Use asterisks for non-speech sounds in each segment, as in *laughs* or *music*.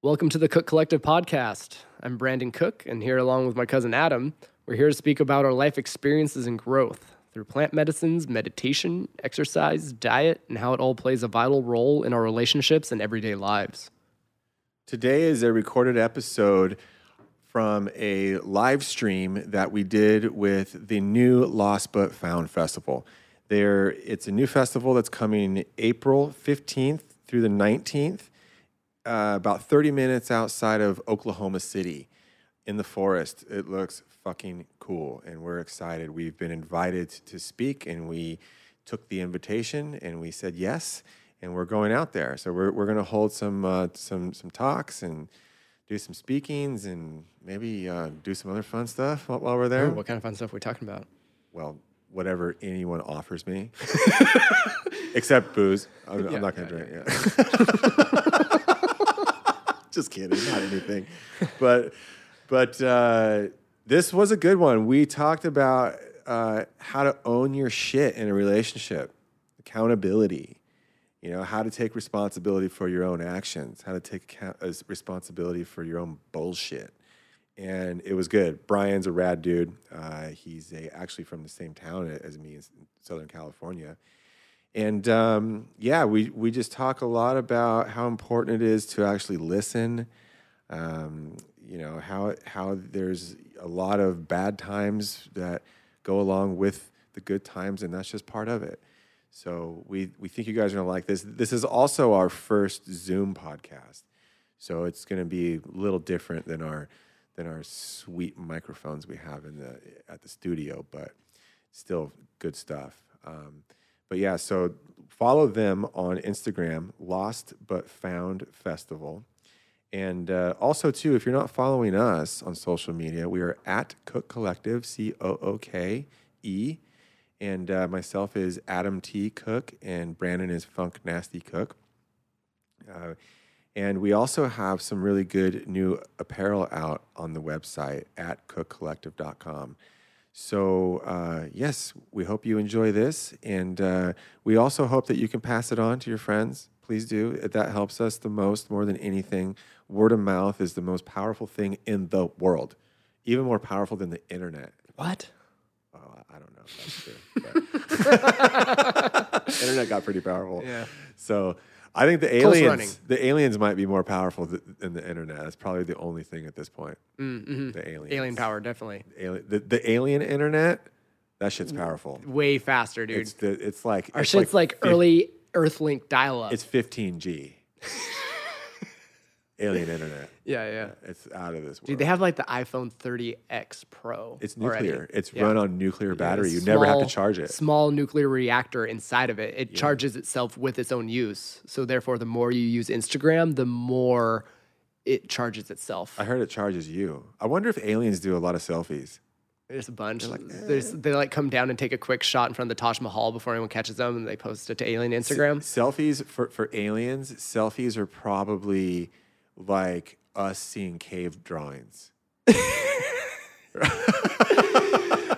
Welcome to the Cooke Collective podcast. I'm Brandon Cooke, and here, along with my cousin Adam, we're here to speak about our life experiences and growth through plant medicines, meditation, exercise, diet, and how it all plays a vital role in our relationships and everyday lives. Today is a recorded episode from a live stream that we did with the new Lost But Found Festival. There, it's a new festival that's coming April 15th through the 19th, uh, about 30 minutes outside of Oklahoma City in the forest. It looks fucking cool, and we're excited. We've been invited to speak, and we took the invitation and we said yes, and we're going out there. So we're, we're going to hold some uh, some some talks and do some speakings and maybe uh, do some other fun stuff while, while we're there. Ooh, what kind of fun stuff are we talking about? Well, whatever anyone offers me, *laughs* except booze. I'm, I'm not going to yeah, drink. Yeah. *laughs* Just kidding, not anything. But but uh, this was a good one. We talked about uh, how to own your shit in a relationship, accountability. You know how to take responsibility for your own actions, how to take account- uh, responsibility for your own bullshit and it was good. Brian's a rad dude. Uh, he's a, actually from the same town as me in Southern California. And um, yeah, we, we just talk a lot about how important it is to actually listen. Um, you know, how, how there's a lot of bad times that go along with the good times, and that's just part of it. So we, we think you guys are to like this. This is also our first Zoom podcast. So it's to be a little different than our than our sweet microphones we have in the at the studio, but still good stuff. Um, but yeah, so follow them on Instagram, Lost But Found Festival, and uh, also too, if you're not following us on social media, we are at Cooke Collective, C O O K E, and uh, myself is Adam T Cooke, and Brandon is Funk Nasty Cooke. Uh, and we also have some really good new apparel out on the website at cookecollective.com. So, uh, yes, we hope you enjoy this. And uh, we also hope that you can pass it on to your friends. Please do. That helps us the most, more than anything. Word of mouth is the most powerful thing in the world, even more powerful than the internet. What? Oh, I- don't know if that's true. *laughs* *laughs* internet got pretty powerful. Yeah. So I think the Close aliens, the aliens might be more powerful th- than the internet. That's probably the only thing at this point. Mm-hmm. The aliens, Alien power, definitely. alien, the, the alien internet. That shit's powerful. Way faster, dude. It's the, it's like Our it's shit's like, fif- early Earthlink dial up. It's 15G. *laughs* alien internet. Yeah, yeah. Uh, it's out of this world. Dude, they have like the iPhone 30X Pro. it's already. nuclear. It's Yeah. run on nuclear battery. a you never have to charge it. Small nuclear reactor inside of it. It charges itself with its own use. So therefore, the more you use Instagram, the more it charges itself. I heard it charges you. I wonder if aliens do a lot of selfies. There's a bunch. There's, eh. they like come down and take a quick shot in front of the Taj Mahal before anyone catches them, and they post it to Alien Instagram. Selfies for, for aliens, selfies are probably like us seeing cave drawings. *laughs*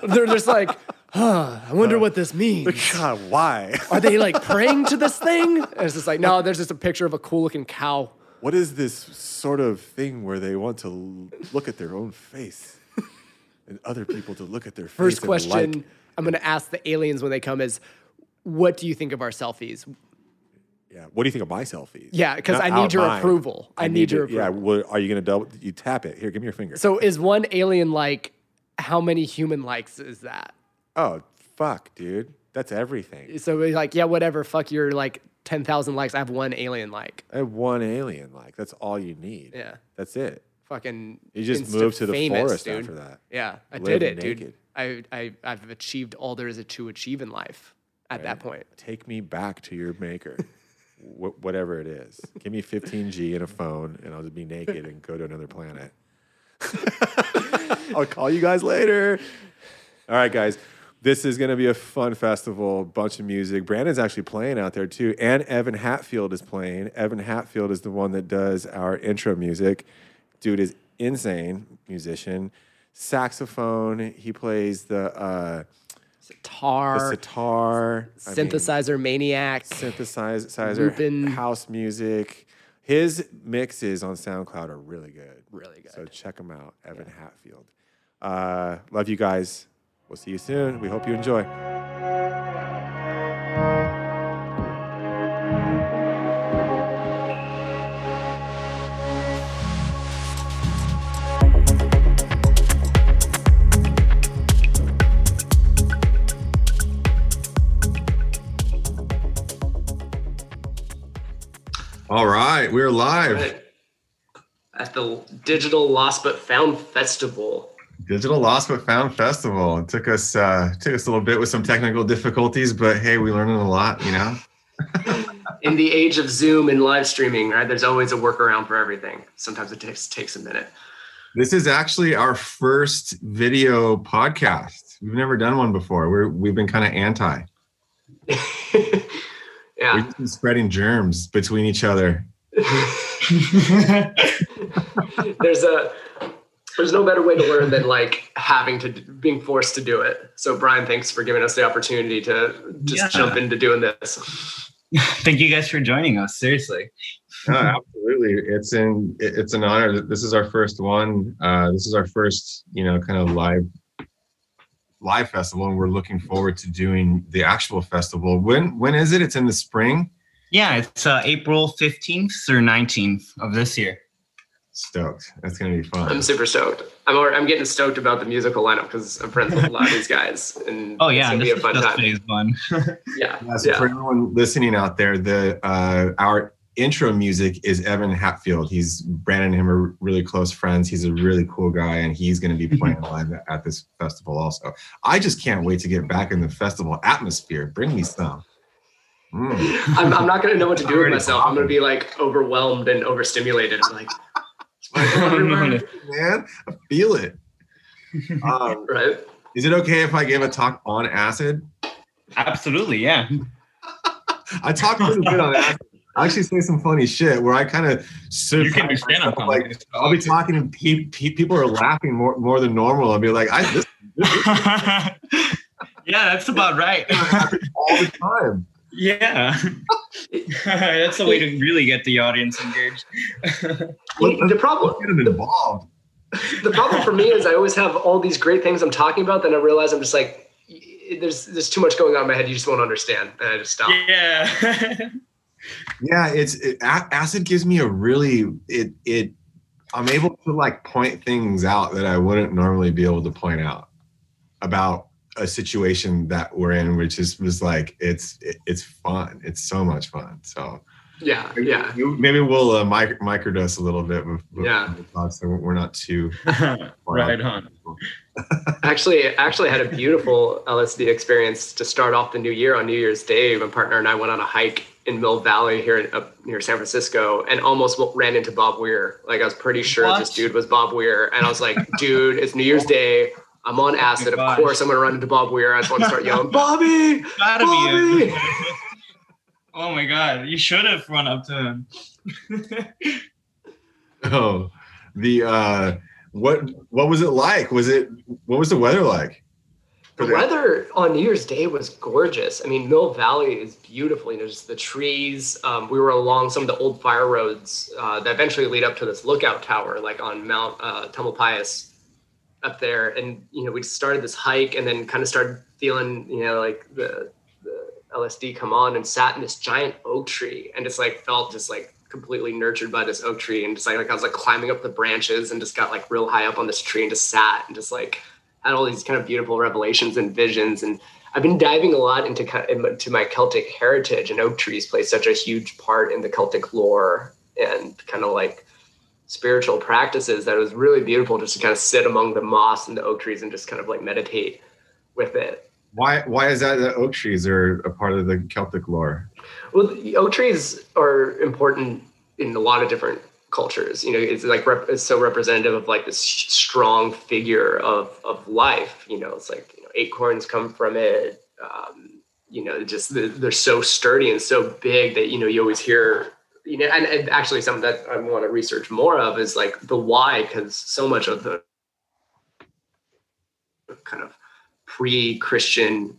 They're just like, huh, I wonder what this means. *laughs* God, why? Are they like praying to this thing? And it's just like, no, there's just a picture of a cool looking cow. what is this sort of thing where they want to look at their own face and other people to look at their face? First question like? I'm going to ask the aliens when they come is, what do you think of our selfies? Yeah. What do you think of my selfies? Yeah, because I need your mine. approval. I need your approval. Yeah. Well, are you going to double? You tap it. Here, give me your finger. So is one alien like, how many human likes is that? oh, fuck, dude. That's everything. So like, yeah, whatever. Fuck your like 10,000 likes. I have one alien like. I have one alien. Like, that's all you need. Yeah. That's it. Fucking. You just moved to the famous, forest dude. after that. Yeah, I Live did it, dude. I, I, I've achieved all there is to achieve in life at that point. Take me back to your maker, *laughs* Wh- whatever it is. Give me 15G and a phone, and I'll just be naked and go to another planet. I'll call you guys later. All right, guys. This is going to be a fun festival, bunch of music. Brandon's actually playing out there too, and Evan Hatfield is playing. Evan Hatfield is the one that does our intro music. Dude is insane musician, saxophone. He plays the uh, Tar, the sitar, I mean, synthesizer maniac. synthesizer, house music. His mixes on SoundCloud are really good. Really good. So check him out, Evan Hatfield. Uh, love you guys. We'll see you soon. We hope you enjoy. All right, we're live. Right. At the Digital Lost But Found Festival. Digital Lost but Found Festival. It took us uh, took us a little bit with some technical difficulties, but hey, we learned a lot. You know. *laughs* In the age of Zoom and live streaming, right? There's always a workaround for everything. Sometimes it takes takes a minute. This is actually our first video podcast. We've never done one before. We're we've been kind of anti. *laughs* yeah. We've been spreading germs between each other. *laughs* there's a there's no better way to learn than like having to being forced to do it. So Brian, thanks for giving us the opportunity to just Yeah. jump into doing this. *laughs* Thank you guys for joining us. Seriously. No, absolutely. It's in it's an honor. This is our first one. Uh, this is our first, you know, kind of live live festival, and we're looking forward to doing the actual festival. When when is it? It's in the spring. Yeah, it's uh, April 15th or 19th of this year. Stoked. That's gonna be fun. I'm super stoked. I'm already, I'm getting stoked about the musical lineup because I'm friends with a lot of these guys, and *laughs* Oh it's yeah, gonna this be a fun just time. phase one. *laughs* Yeah, Yeah, so yeah. for everyone listening out there, the uh, our intro music is Evan Hatfield. He's Brandon and him are really close friends. He's a really cool guy, and he's going to be playing *laughs* live at this festival also. I just can't wait to get back in the festival atmosphere. Bring me some. Mm. I'm, I'm not gonna know what to do with myself. I'm gonna be like overwhelmed and overstimulated. I'm like, *laughs* *laughs* Man, I feel it. Um, right? is it okay if I give a talk on acid? Absolutely, yeah. I talk a little bit on acid. I actually say some funny shit where I kind of You can understand on like I'll be talking and pe- pe- people are laughing more more than normal. I'll be like, I this, this *laughs* yeah, that's about right. all the time. yeah. *laughs* that's the way to really get the audience engaged. The problem Get them involved. the problem for me is I always have all these great things I'm talking about, then I realize I'm just like, there's there's too much going on in my head. You just won't understand, and I just stop. yeah. *laughs* Yeah, it's it, acid gives me a really it it. I'm able to like point things out that I wouldn't normally be able to point out about a situation that we're in, which is was like it's it, it's fun. It's so much fun. So Yeah, yeah. maybe we'll uh, mic- microdose a little bit. With, with Yeah. thoughts, so we're not too *laughs* right on. *laughs* Actually, actually had a beautiful LSD experience to start off the new year on New Year's Day. My partner and I went on a hike in Mill Valley here in, up near San Francisco, and almost ran into Bob Weir. Like I was pretty sure What? this dude was Bob Weir, and I was like, *laughs* "Dude, it's New Year's Day. I'm on acid. Of course, I'm gonna run into Bob Weir. I just want to start yelling, Bobby, Bobby!" Be. oh my god, you should have run up to him. *laughs* Oh, the uh, what what was it like? Was it what was the weather like? The weather on New Year's Day was gorgeous. I mean, Mill Valley is beautiful. You know, just the trees. Um, we were along some of the old fire roads uh, that eventually lead up to this lookout tower, like on Mount uh, Tamalpais up there. And, you know, we started this hike and then kind of started feeling, you know, like the, the LSD come on and sat in this giant oak tree and just like felt just like completely nurtured by this oak tree. And just like, like I was like climbing up the branches and just got like real high up on this tree and just sat and just like, had all these kind of beautiful revelations and visions and i've been diving a lot into into my celtic heritage and oak trees play such a huge part in the celtic lore and kind of like spiritual practices that it was really beautiful just to kind of sit among the moss and the oak trees and just kind of like meditate with it Why why is that the oak trees are a part of the Celtic lore? well oak trees are important in a lot of different cultures you know it's like rep- it's so representative of like this strong figure of of life you know it's like you know acorns come from it um, you know just the, they're so sturdy and so big that you know you always hear you know and, and actually something that i want to research more of is like the why because so much of the kind of pre-christian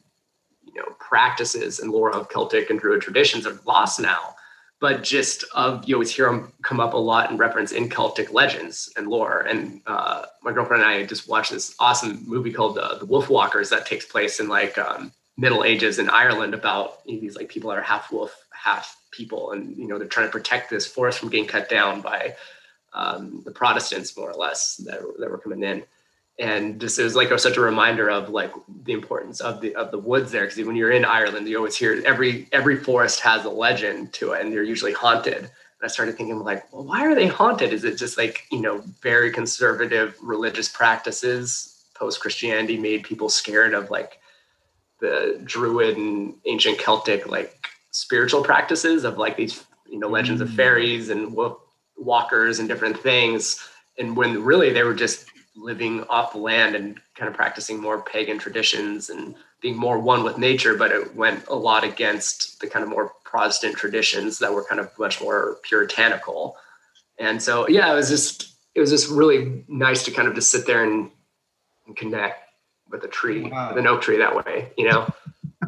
you know practices and lore of celtic and druid traditions are lost now. But just of you always hear them come up a lot in reference in Celtic legends and lore. And uh, my girlfriend and I just watched this awesome movie called uh, The Wolfwalkers that takes place in like um, Middle Ages in Ireland about you know, these like people that are half wolf, half people, and you know they're trying to protect this forest from getting cut down by um, the Protestants, more or less, that, that were coming in and this it was like such a reminder of like the importance of the of the woods there because when you're in Ireland you always hear every every forest has a legend to it and they're usually haunted. And I started thinking like well why are they haunted? Is it just like you know very conservative religious practices post Christianity made people scared of like the druid and ancient Celtic like spiritual practices of like these you know legends mm. of fairies and walkers and different things? And when really they were just living off the land and kind of practicing more pagan traditions and being more one with nature, but it went a lot against the kind of more Protestant traditions that were kind of much more puritanical. And so, yeah, it was just it was just really nice to kind of just sit there and, and connect with a tree, wow. with an oak tree that way, you know. *laughs*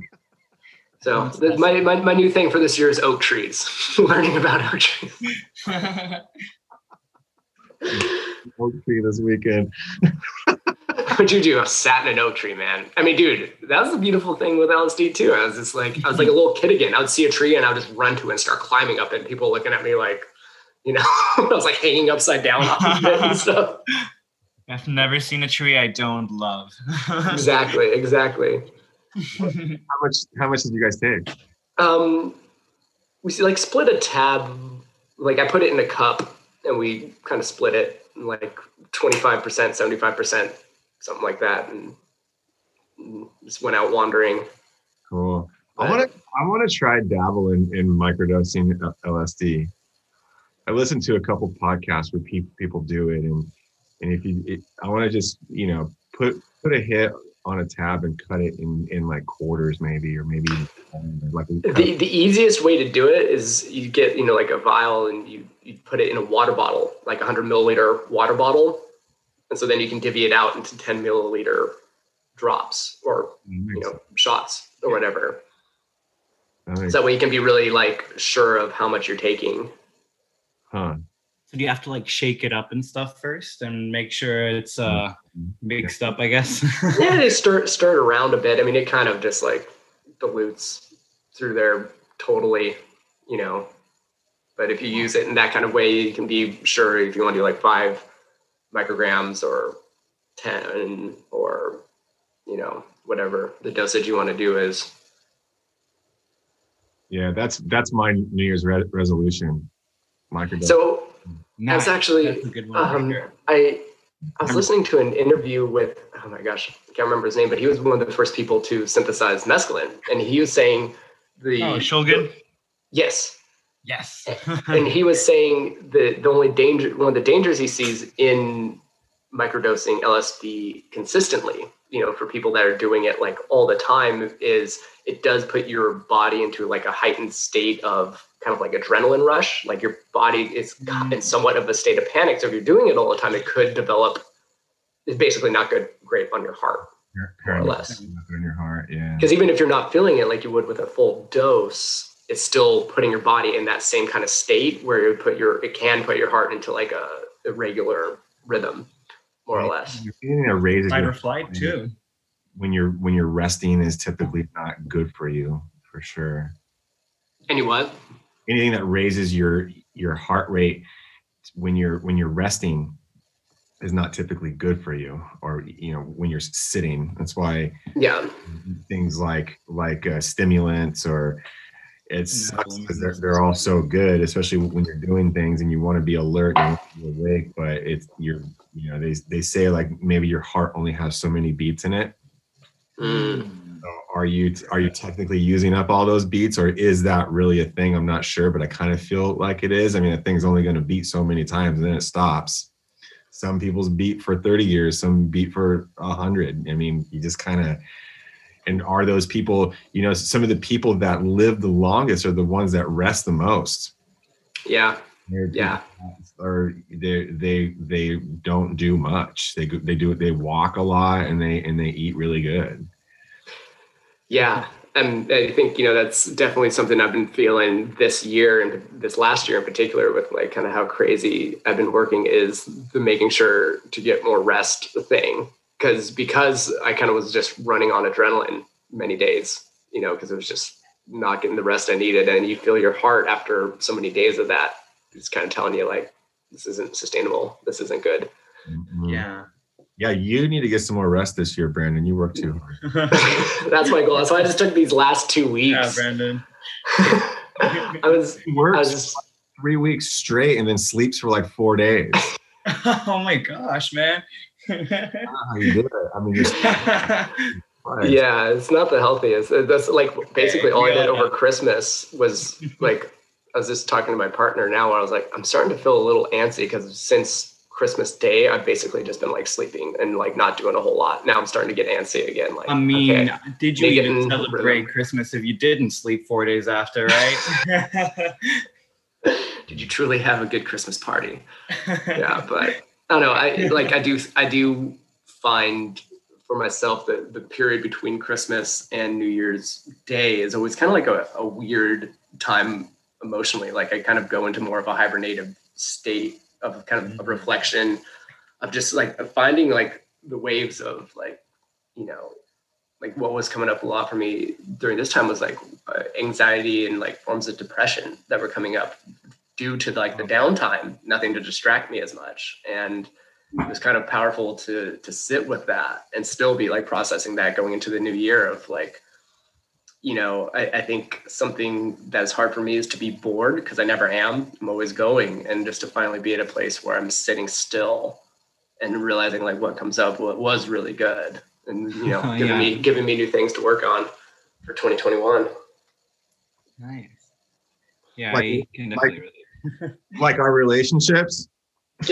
so my, my my new thing for this year is oak trees, *laughs* learning about oak trees. *laughs* oak tree this weekend. *laughs* What'd you do? I sat in an oak tree, man. I mean, dude, that was the beautiful thing with LSD too. I was just like, I was like a little kid again. I would see a tree and I would just run to it and start climbing up it. And people looking at me like, you know, *laughs* I was like hanging upside down off of it and stuff. *laughs* I've never seen a tree I don't love. exactly, exactly. how much? How much did you guys take? Um, we like split a tab. Like I put it in a cup and we kind of split it like 25%, 75%, something like that. And just went out wandering. Cool. I want to I want to try dabble in, in microdosing LSD. I listened to a couple podcasts where pe- people do it, and and if you, it, I want to just you know put put a hit on a tab and cut it in in like quarters maybe or maybe like the, the easiest way to do it is you get you know like a vial and you you put it in a water bottle, like a hundred milliliter water bottle, and so then you can divvy it out into ten milliliter drops or you know shots or whatever. So that way you can be really like sure of how much you're taking. Huh. So do you have to like shake it up and stuff first and make sure it's uh mm-hmm. mixed up, I guess? *laughs* yeah, they stir stir it around a bit. I mean, it kind of just like dilutes through there totally, you know, but if you use it in that kind of way, you can be sure if you want to do like five micrograms or 10 or, you know, whatever the dosage you want to do is. Yeah, that's that's my New Year's re- resolution. Microdose. So nice. that's actually that's um, I I was listening to an interview with oh my gosh I can't remember his name but he was one of the first people to synthesize mescaline and he was saying the oh Shulgin yes Yes. and he was saying that the only danger, one of the dangers he sees in microdosing LSD consistently, you know, for people that are doing it like all the time, is it does put your body into like a heightened state of kind of like adrenaline rush. Like your body is mm. in somewhat of a state of panic. So if you're doing it all the time, it could develop. It's basically not good, great on your heart, more or less. On your heart, yeah. Because even if you're not feeling it like you would with a full dose, it's still putting your body in that same kind of state where you put your it can put your heart into like a, a regular rhythm, more right. or less. You're feeling a raise fight or flight too. When you're when you're resting is typically not good for you for sure. Any what? Anything that raises your your heart rate when you're when you're resting is not typically good for you or you know when you're sitting that's why yeah things like like uh, stimulants or it sucks because they're, they're all so good, especially when you're doing things and you want to be alert and be awake, but it's you're you know they they say like maybe your heart only has so many beats in it. Mm. So are you are you technically using up all those beats, or is that really a thing? I'm not sure, but I kind of feel like it is. I mean, a thing's only going to beat so many times and then it stops. Some people's beat for 30 years, some beat for 100. I mean, you just kind of and are those people you know some of the people that live the longest are the ones that rest the most. Yeah. Yeah. or they they they don't do much. They they do they walk a lot and they and they eat really good. Yeah. And I think you know that's definitely something I've been feeling this year and this last year in particular with like kind of how crazy I've been working is the making sure to get more rest thing because because I kind of was just running on adrenaline many days, you know, because it was just not getting the rest I needed, and you feel your heart after so many days of that. It's kind of telling you like this isn't sustainable. This isn't good. Mhm. Yeah. Yeah, you need to get some more rest this year, Brandon. You work too *laughs* hard. *laughs* that's my goal. So I just took these last two weeks. yeah, weeks. Brandon. *laughs* I was He I was just three weeks straight and then sleeps for like four days. oh my gosh, man. I how you do it. I mean, you're. *laughs* Yeah, it's not the healthiest. That's like basically all I did all over. Christmas was like I was just talking to my partner now where I was like, I'm starting to feel a little antsy because since Christmas Day, I've basically just been like sleeping and like not doing a whole lot. Now I'm starting to get antsy again. Like I mean, okay. did you Make it even in celebrate rhythm. Christmas if you didn't sleep four days after, right? *laughs* *laughs* did you truly have a good Christmas party? yeah, but I don't know. I *laughs* like I do I do find for myself that the period between Christmas and New Year's Day is always kind of like a, a weird time emotionally. Like I kind of go into more of a hibernative state of kind of a reflection of just like finding like the waves of like, you know, like what was coming up a lot for me during this time was like uh, anxiety and like forms of depression that were coming up due to like the oh. downtime, nothing to distract me as much. And it was kind of powerful to to sit with that and still be like processing that going into the new year of like, you know, I, I think something that's hard for me is to be bored because I never am. I'm always going. And just to finally be at a place where I'm sitting still and realizing like what comes up what was really good and you know *laughs* Oh, giving yeah. me giving me new things to work on for 2021 nice. Yeah, Like- I can definitely Like our relationships. *laughs*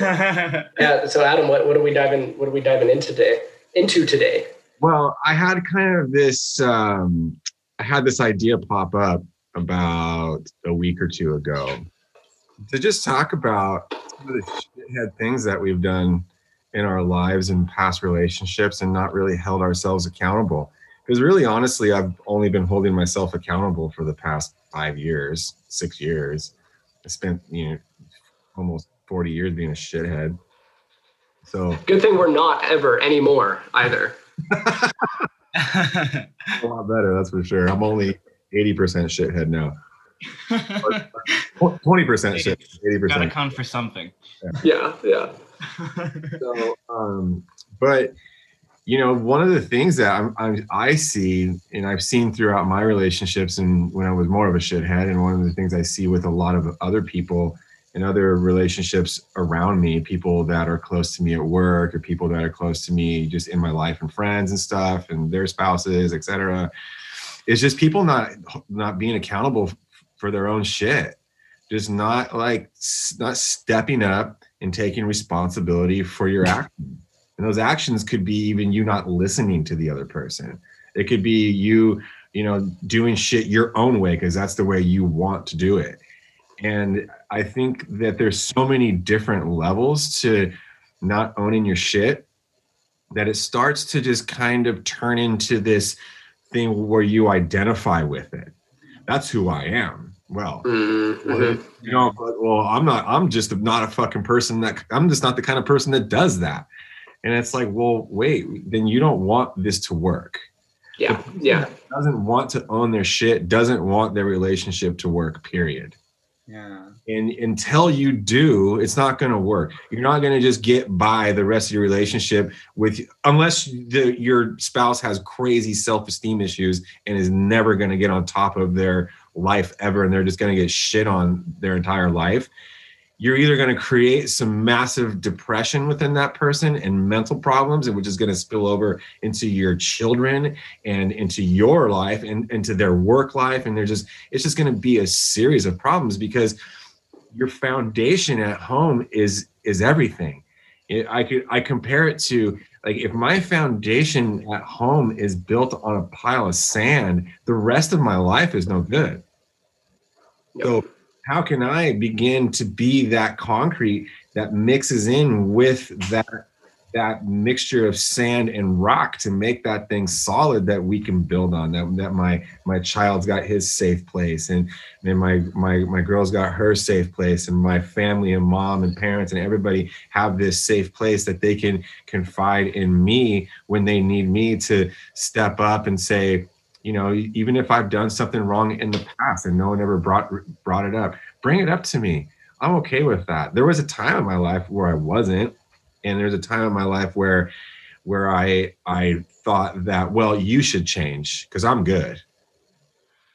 yeah so adam what, what are we diving what are we diving in today into today Well, I had kind of this. Um, I had this idea pop up about a week or two ago to just talk about some of the shithead things that we've done in our lives and past relationships and not really held ourselves accountable. Because really, honestly, I've only been holding myself accountable for the past five years, six years. I spent, you know, almost 40 years being a shithead. So good thing we're not ever anymore either *laughs* a lot better, that's for sure. I'm only 80% shithead now. *laughs* 20% shit, 80%. Gotta 80%. count for something. yeah yeah So, um, but you know, one of the things that I'm, I'm, I see, and I've seen throughout my relationships, and when I was more of a shithead, and one of the things I see with a lot of other people in other relationships around me, people that are close to me at work, or people that are close to me just in my life and friends and stuff, and their spouses, etc. It's just people not not being accountable for their own shit, just not like not stepping up and taking responsibility for your *laughs* actions. And those actions could be even you not listening to the other person. It could be you, you know, doing shit your own way because that's the way you want to do it. And I think that there's so many different levels to not owning your shit that it starts to just kind of turn into this thing where you identify with it. That's who I am. Well, Mhm. you know, but, well, I'm not, I'm just not a fucking person that, I'm just not the kind of person that does that. And it's like, well, wait, then you don't want this to work. yeah yeah Doesn't want to own their shit, doesn't want their relationship to work, period. Yeah. And until you do, it's not going to work. You're not going to just get by the rest of your relationship with, unless the, your spouse has crazy self esteem issues and is never going to get on top of their life ever, and they're just going to get shit on their entire life. You're either going to create some massive depression within that person and mental problems, and which is going to spill over into your children and into your life and into their work life. And they're just, it's just going to be a series of problems because your foundation at home is is everything it, i could i compare it to like if my foundation at home is built on a pile of sand the rest of my life is no good Yep. so how can i begin to be that concrete that mixes in with that that mixture of sand and rock to make that thing solid that we can build on that that my my child's got his safe place and then my my my girl's got her safe place and my family and mom and parents and everybody have this safe place that they can confide in me when they need me to step up and say you know even if i've done something wrong in the past and no one ever brought brought it up bring it up to me. I'm okay with that. There was a time in my life where i wasn't and there's a time in my life where where i i thought that well you should change because i'm good.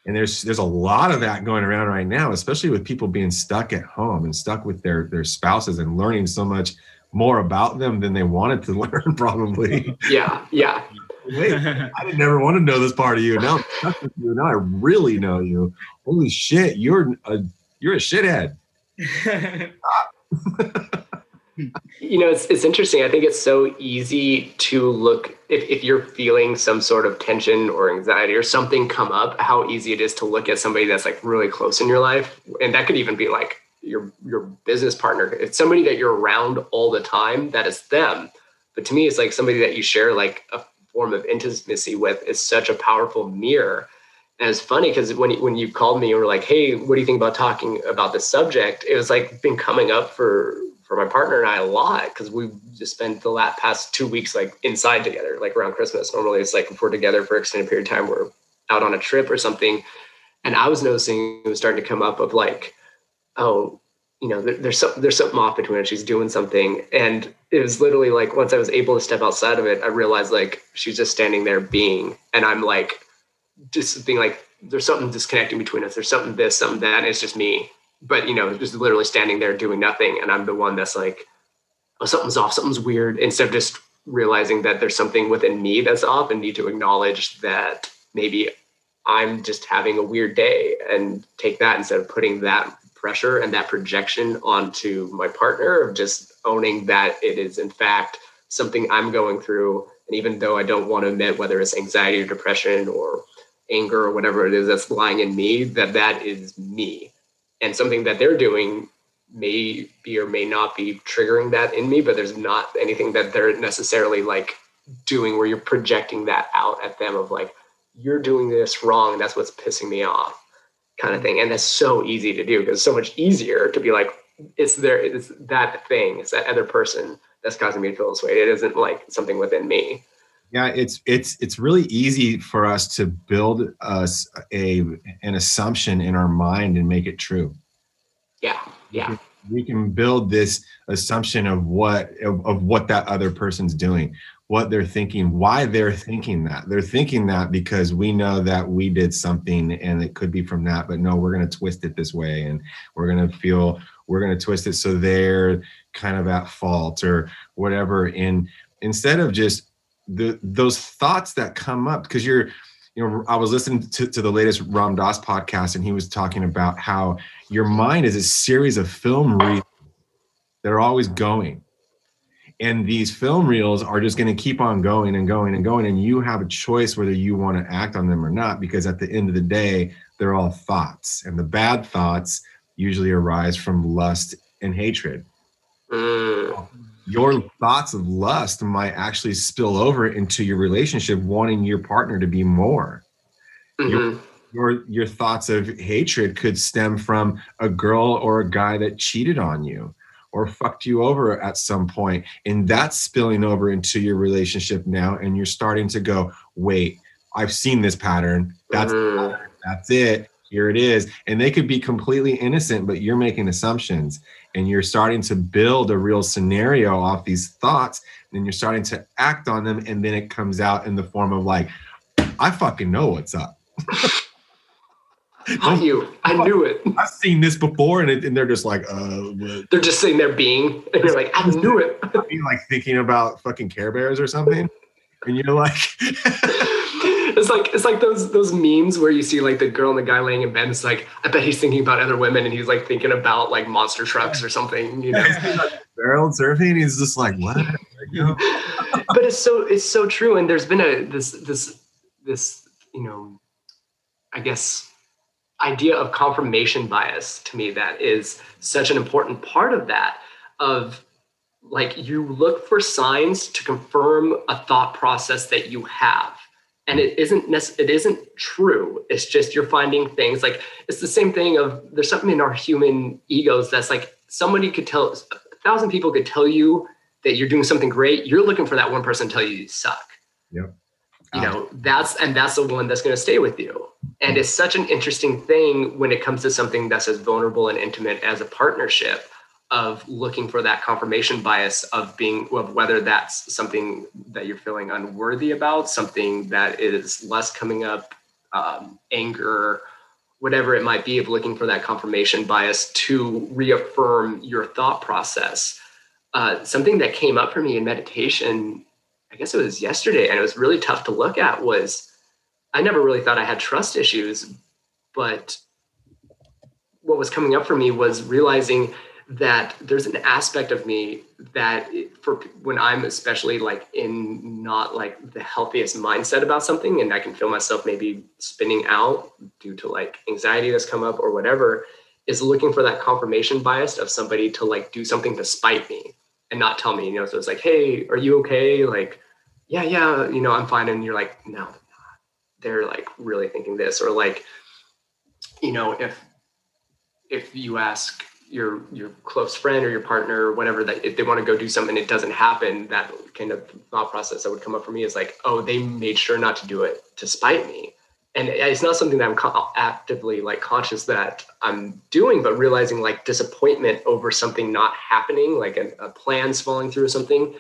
And there's there's a lot of that going around right now especially with people being stuck at home and stuck with their their spouses and learning so much more about them than they wanted to *laughs* learn probably. Yeah yeah Wait, I didn't never want to know this part of you. Now I'm with you. Now I really know you. Holy shit, you're a you're a shithead. *laughs* you know, it's it's interesting. I think it's so easy to look if, if you're feeling some sort of tension or anxiety or something come up, how easy it is to look at somebody that's like really close in your life. And that could even be like your your business partner. It's somebody that you're around all the time, that is them. But to me, it's like somebody that you share like a form of intimacy with is such a powerful mirror. And it's funny because when when you called me and were like, "Hey, what do you think about talking about this subject?" It was like been coming up for for my partner and I a lot because we just spent the last past two weeks like inside together, like around Christmas. Normally it's like if we're together for extended period of time, we're out on a trip or something. And I was noticing it was starting to come up of like, oh, you know, there, there's some, there's something off between us. She's doing something, and it was literally like once I was able to step outside of it, I realized like she's just standing there being, and I'm like, just being like, there's something disconnecting between us. There's something this, something that. And it's just me but you know, just literally standing there doing nothing. And I'm the one that's like, oh, something's off, something's weird. Instead of just realizing that there's something within me that's off and need to acknowledge that maybe I'm just having a weird day and take that instead of putting that pressure and that projection onto my partner of just owning that it is in fact something I'm going through. And even though I don't want to admit whether it's anxiety or depression or anger or whatever it is that's lying in me, that that is me and something that they're doing may be or may not be triggering that in me, but there's not anything that they're necessarily like doing where you're projecting that out at them of like, you're doing this wrong. And that's what's pissing me off kind of thing. And that's so easy to do because it's so much easier to be like, it's there, it's that thing, it's that other person that's causing me to feel this way. It isn't like something within me. Yeah, it's it's it's really easy for us to build us a an assumption in our mind and make it true. Yeah, yeah. We can build this assumption of what of, of what that other person's doing, what they're thinking, why they're thinking that. They're thinking that because we know that we did something and it could be from that, but no, we're going to twist it this way and we're going to feel we're going to twist it so they're kind of at fault or whatever. And instead of just the those thoughts that come up because you're you know i was listening to, to the latest ram dass podcast and he was talking about how your mind is a series of film reels that are always going and these film reels are just going to keep on going and going and going and you have a choice whether you want to act on them or not because at the end of the day they're all thoughts and the bad thoughts usually arise from lust and hatred. Mm. Your thoughts of lust might actually spill over into your relationship wanting your partner to be more. Mm-hmm. your, your your thoughts of hatred could stem from a girl or a guy that cheated on you or fucked you over at some point and that's spilling over into your relationship now and you're starting to go wait i've seen this pattern. That's mm-hmm. that's it. Here it is. And they could be completely innocent but you're making assumptions and you're starting to build a real scenario off these thoughts and you're starting to act on them and then it comes out in the form of like i fucking know what's up *laughs* I knew. I knew it. I've seen this before, and, it, and they're just like, uh, what? they're just sitting there being, and you're like, I knew it. *laughs* Being like thinking about fucking Care Bears or something, and you're like, *laughs* it's like it's like those those memes where you see like the girl and the guy laying in bed. It's like I bet he's thinking about other women and he's like thinking about like monster trucks or something. You know, barrel surfing. He's just like what? *laughs* but it's so it's so true. And there's been a this this this you know, I guess idea of confirmation bias to me that is such an important part of that of like you look for signs to confirm a thought process that you have. And it isn't nec- it isn't true. It's just you're finding things like it's the same thing of there's something in our human egos that's like somebody could tell a thousand people could tell you that you're doing something great. You're looking for that one person to tell you you suck. Yep. You know that's and that's the one that's going to stay with you. And it's such an interesting thing when it comes to something that's as vulnerable and intimate as a partnership of looking for that confirmation bias of being of whether that's something that you're feeling unworthy about something that is less coming up um, anger whatever it might be of looking for that confirmation bias to reaffirm your thought process. Uh, something that came up for me in meditation i guess it was yesterday and it was really tough to look at was i never really thought i had trust issues but what was coming up for me was realizing that there's an aspect of me that for when I'm especially like in not like the healthiest mindset about something and I can feel myself maybe spinning out due to like anxiety that's come up or whatever is looking for that confirmation bias of somebody to like do something to spite me and not tell me, you know, so it's like, Hey, are you okay? Like, yeah, yeah, you know, I'm fine. And you're like, no, they're like really thinking this. Or like, you know, if, if you ask your your close friend or your partner or whatever that if they want to go do something it doesn't happen that kind of thought process that would come up for me is like oh they made sure not to do it to spite me. And it's not something that i'm actively like conscious that i'm doing but realizing like disappointment over something not happening like a, a plans falling through or something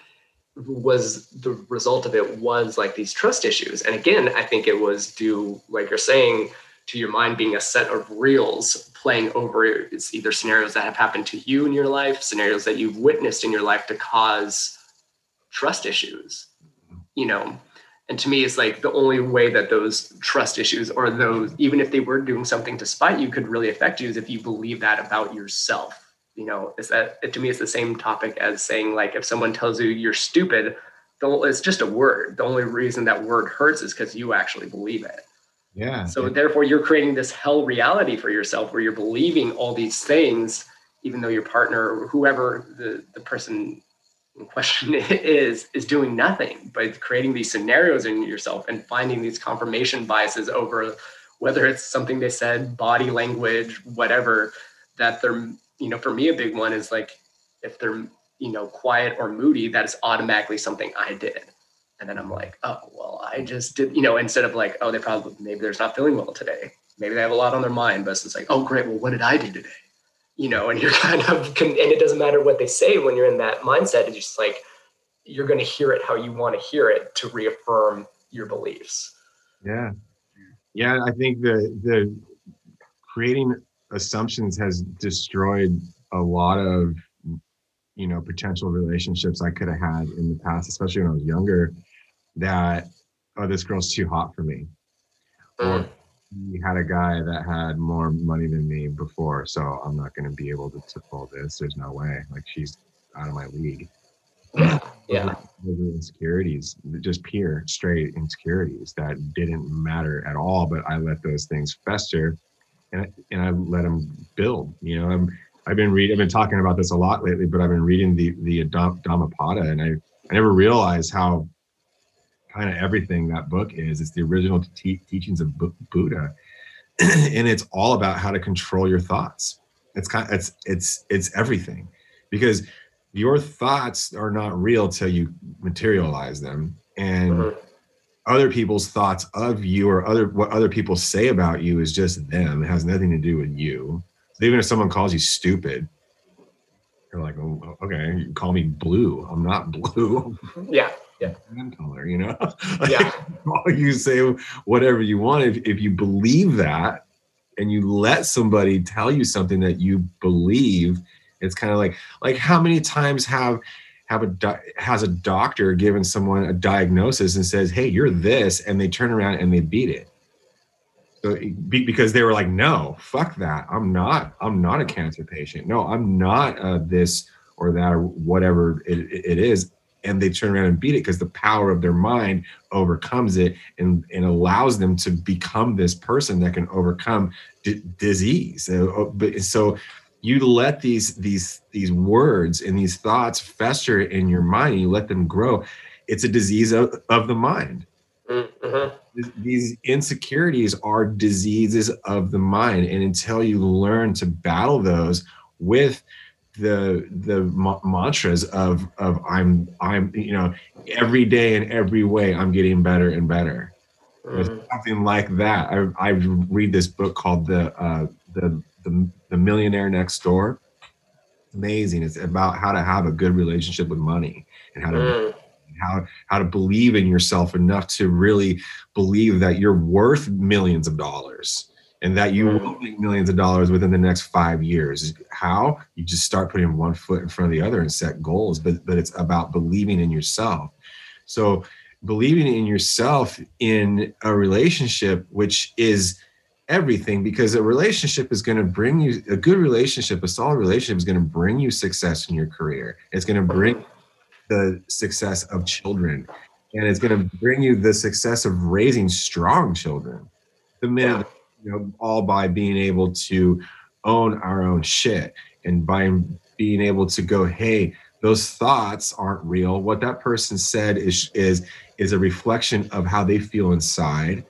was the result of it was like these trust issues. And again i think it was due like you're saying to your mind being a set of reels playing over it's either scenarios that have happened to you in your life scenarios that you've witnessed in your life to cause trust issues you know? And to me it's like the only way that those trust issues or those even if they were doing something to spite you could really affect you is if you believe that about yourself you know is that to me it's the same topic as saying like if someone tells you you're stupid it's just a word. The only reason that word hurts is because you actually believe it. Yeah. so therefore, you're creating this hell reality for yourself where you're believing all these things, even though your partner or whoever the, the person in question *laughs* is, is doing nothing, but creating these scenarios in yourself and finding these confirmation biases over whether it's something they said, body language, whatever, that they're, you know, for me, a big one is like, if they're, you know, quiet or moody, that is automatically something I did. And then I'm like, oh, well, I just did, you know, instead of like, oh, they probably, maybe they're not feeling well today. Maybe they have a lot on their mind, but it's like, oh, great. Well, what did I do today? You know, and you're *laughs* kind of, and it doesn't matter what they say when you're in that mindset. It's just like, you're going to hear it how you want to hear it to reaffirm your beliefs. Yeah. Yeah, I think the the creating assumptions has destroyed a lot of you know potential relationships I could have had in the past, especially when I was younger, that oh this girl's too hot for me. Or mm. we had a guy that had more money than me before, so I'm not gonna be able to, to pull this. There's no way. Like she's out of my league. *clears throat* Yeah. Insecurities, just pure, straight insecurities that didn't matter at all. But I let those things fester, and I, and I let them build. You know, I'm I've been reading. I've been talking about this a lot lately, but I've been reading the the Dham- Dhammapada, and I I never realized how kind of everything that book is. It's the original te- teachings of Bu- Buddha, *clears throat* and it's all about how to control your thoughts. It's kind. It's it's it's everything, because your thoughts are not real till you materialize them and Mhm. Other people's thoughts of you or other what other people say about you is just them it has nothing to do with you so even if someone calls you stupid you're like oh, oh okay you call me blue i'm not *laughs* blue Yeah. Yeah. Color you know *laughs* Yeah. you say whatever you want if, if you believe that and you let somebody tell you something that you believe it's kind of like like how many times have have a has a doctor given someone a diagnosis and says hey you're this and they turn around and they beat it. So be- because they were like no fuck that. I'm not i'm not a cancer patient. No i'm not uh, this or that or whatever it, it is. And they turn around and beat it because the power of their mind overcomes it and, and allows them to become this person that can overcome d- disease. Uh, but so you let these these these words and these thoughts fester in your mind and you let them grow it's a disease of, of the mind Mm-hmm. these insecurities are diseases of the mind and until you learn to battle those with the the ma- mantras of of i'm i'm you know every day in every way i'm getting better and better Mhm. something like that i i read this book called the uh the the, the millionaire next door amazing it's about how to have a good relationship with money and how to Mm. how how to believe in yourself enough to really believe that you're worth millions of dollars and that you Mm. will make millions of dollars within the next five years. How you just start putting one foot in front of the other and set goals, but but it's about believing in yourself. So believing in yourself in a relationship, which is everything because a relationship is going to bring you a good relationship a solid relationship is going to bring you success in your career. It's going to bring the success of children and it's going to bring you the success of raising strong children. The minute you know all by being able to own our own shit and by being able to go hey those thoughts aren't real. What that person said is is is a reflection of how they feel inside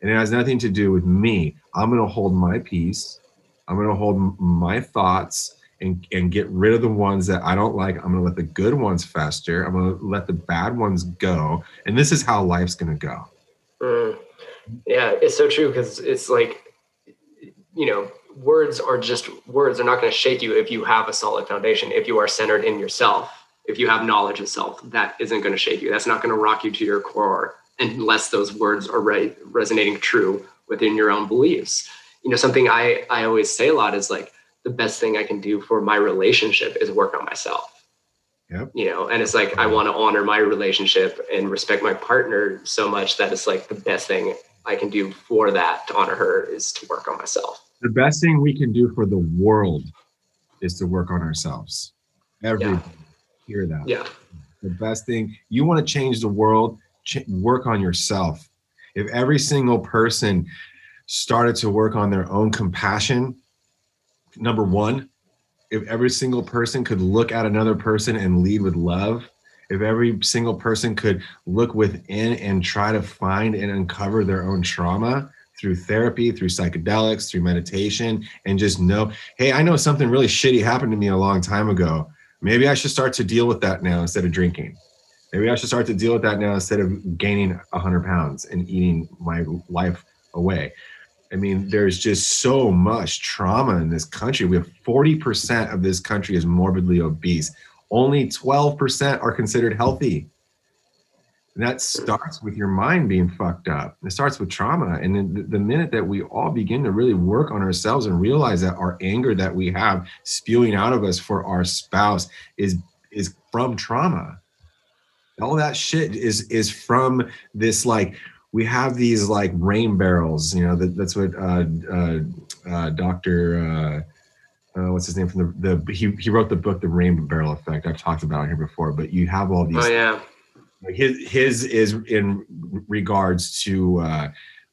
and it has nothing to do with me i'm going to hold my peace i'm going to hold my thoughts and, and get rid of the ones that I don't like. I'm going to let the good ones fester. I'm going to let the bad ones go. And this is how life's going to go. Mm. Yeah, it's so true because it's like, you know, words are just words. They're not going to shake you if you have a solid foundation, if you are centered in yourself, if you have knowledge of self, that isn't going to shake you. That's not going to rock you to your core unless those words are right, resonating true within your own beliefs. You know, something I, I always say a lot is like, the best thing I can do for my relationship is work on myself. Yep. You know, and it's like I want to honor my relationship and respect my partner so much that it's like the best thing I can do for that to honor her is to work on myself. The best thing we can do for the world is to work on ourselves. Everybody hear that. Yeah. The best thing you want to change the world, work on yourself. If every single person started to work on their own compassion, number one, if every single person could look at another person and lead with love, if every single person could look within and try to find and uncover their own trauma through therapy, through psychedelics, through meditation, and just know, hey, I know something really shitty happened to me a long time ago. Maybe I should start to deal with that now instead of drinking. Maybe I should start to deal with that now instead of gaining 100 pounds and eating my life away. I mean, there's just so much trauma in this country. We have 40% of this country is morbidly obese. Only 12% are considered healthy. And that starts with your mind being fucked up. It starts with trauma. And then the- the minute that we all begin to really work on ourselves and realize that our anger that we have spewing out of us for our spouse is is from trauma. All that shit is is from this like we have these like rain barrels, you know, that, that's what uh, uh, uh, Dr. Uh, uh, what's his name from the, the he, he wrote the book, The Rain Barrel Effect. I've talked about it here before, but you have all these Oh yeah. his his is in regards to uh,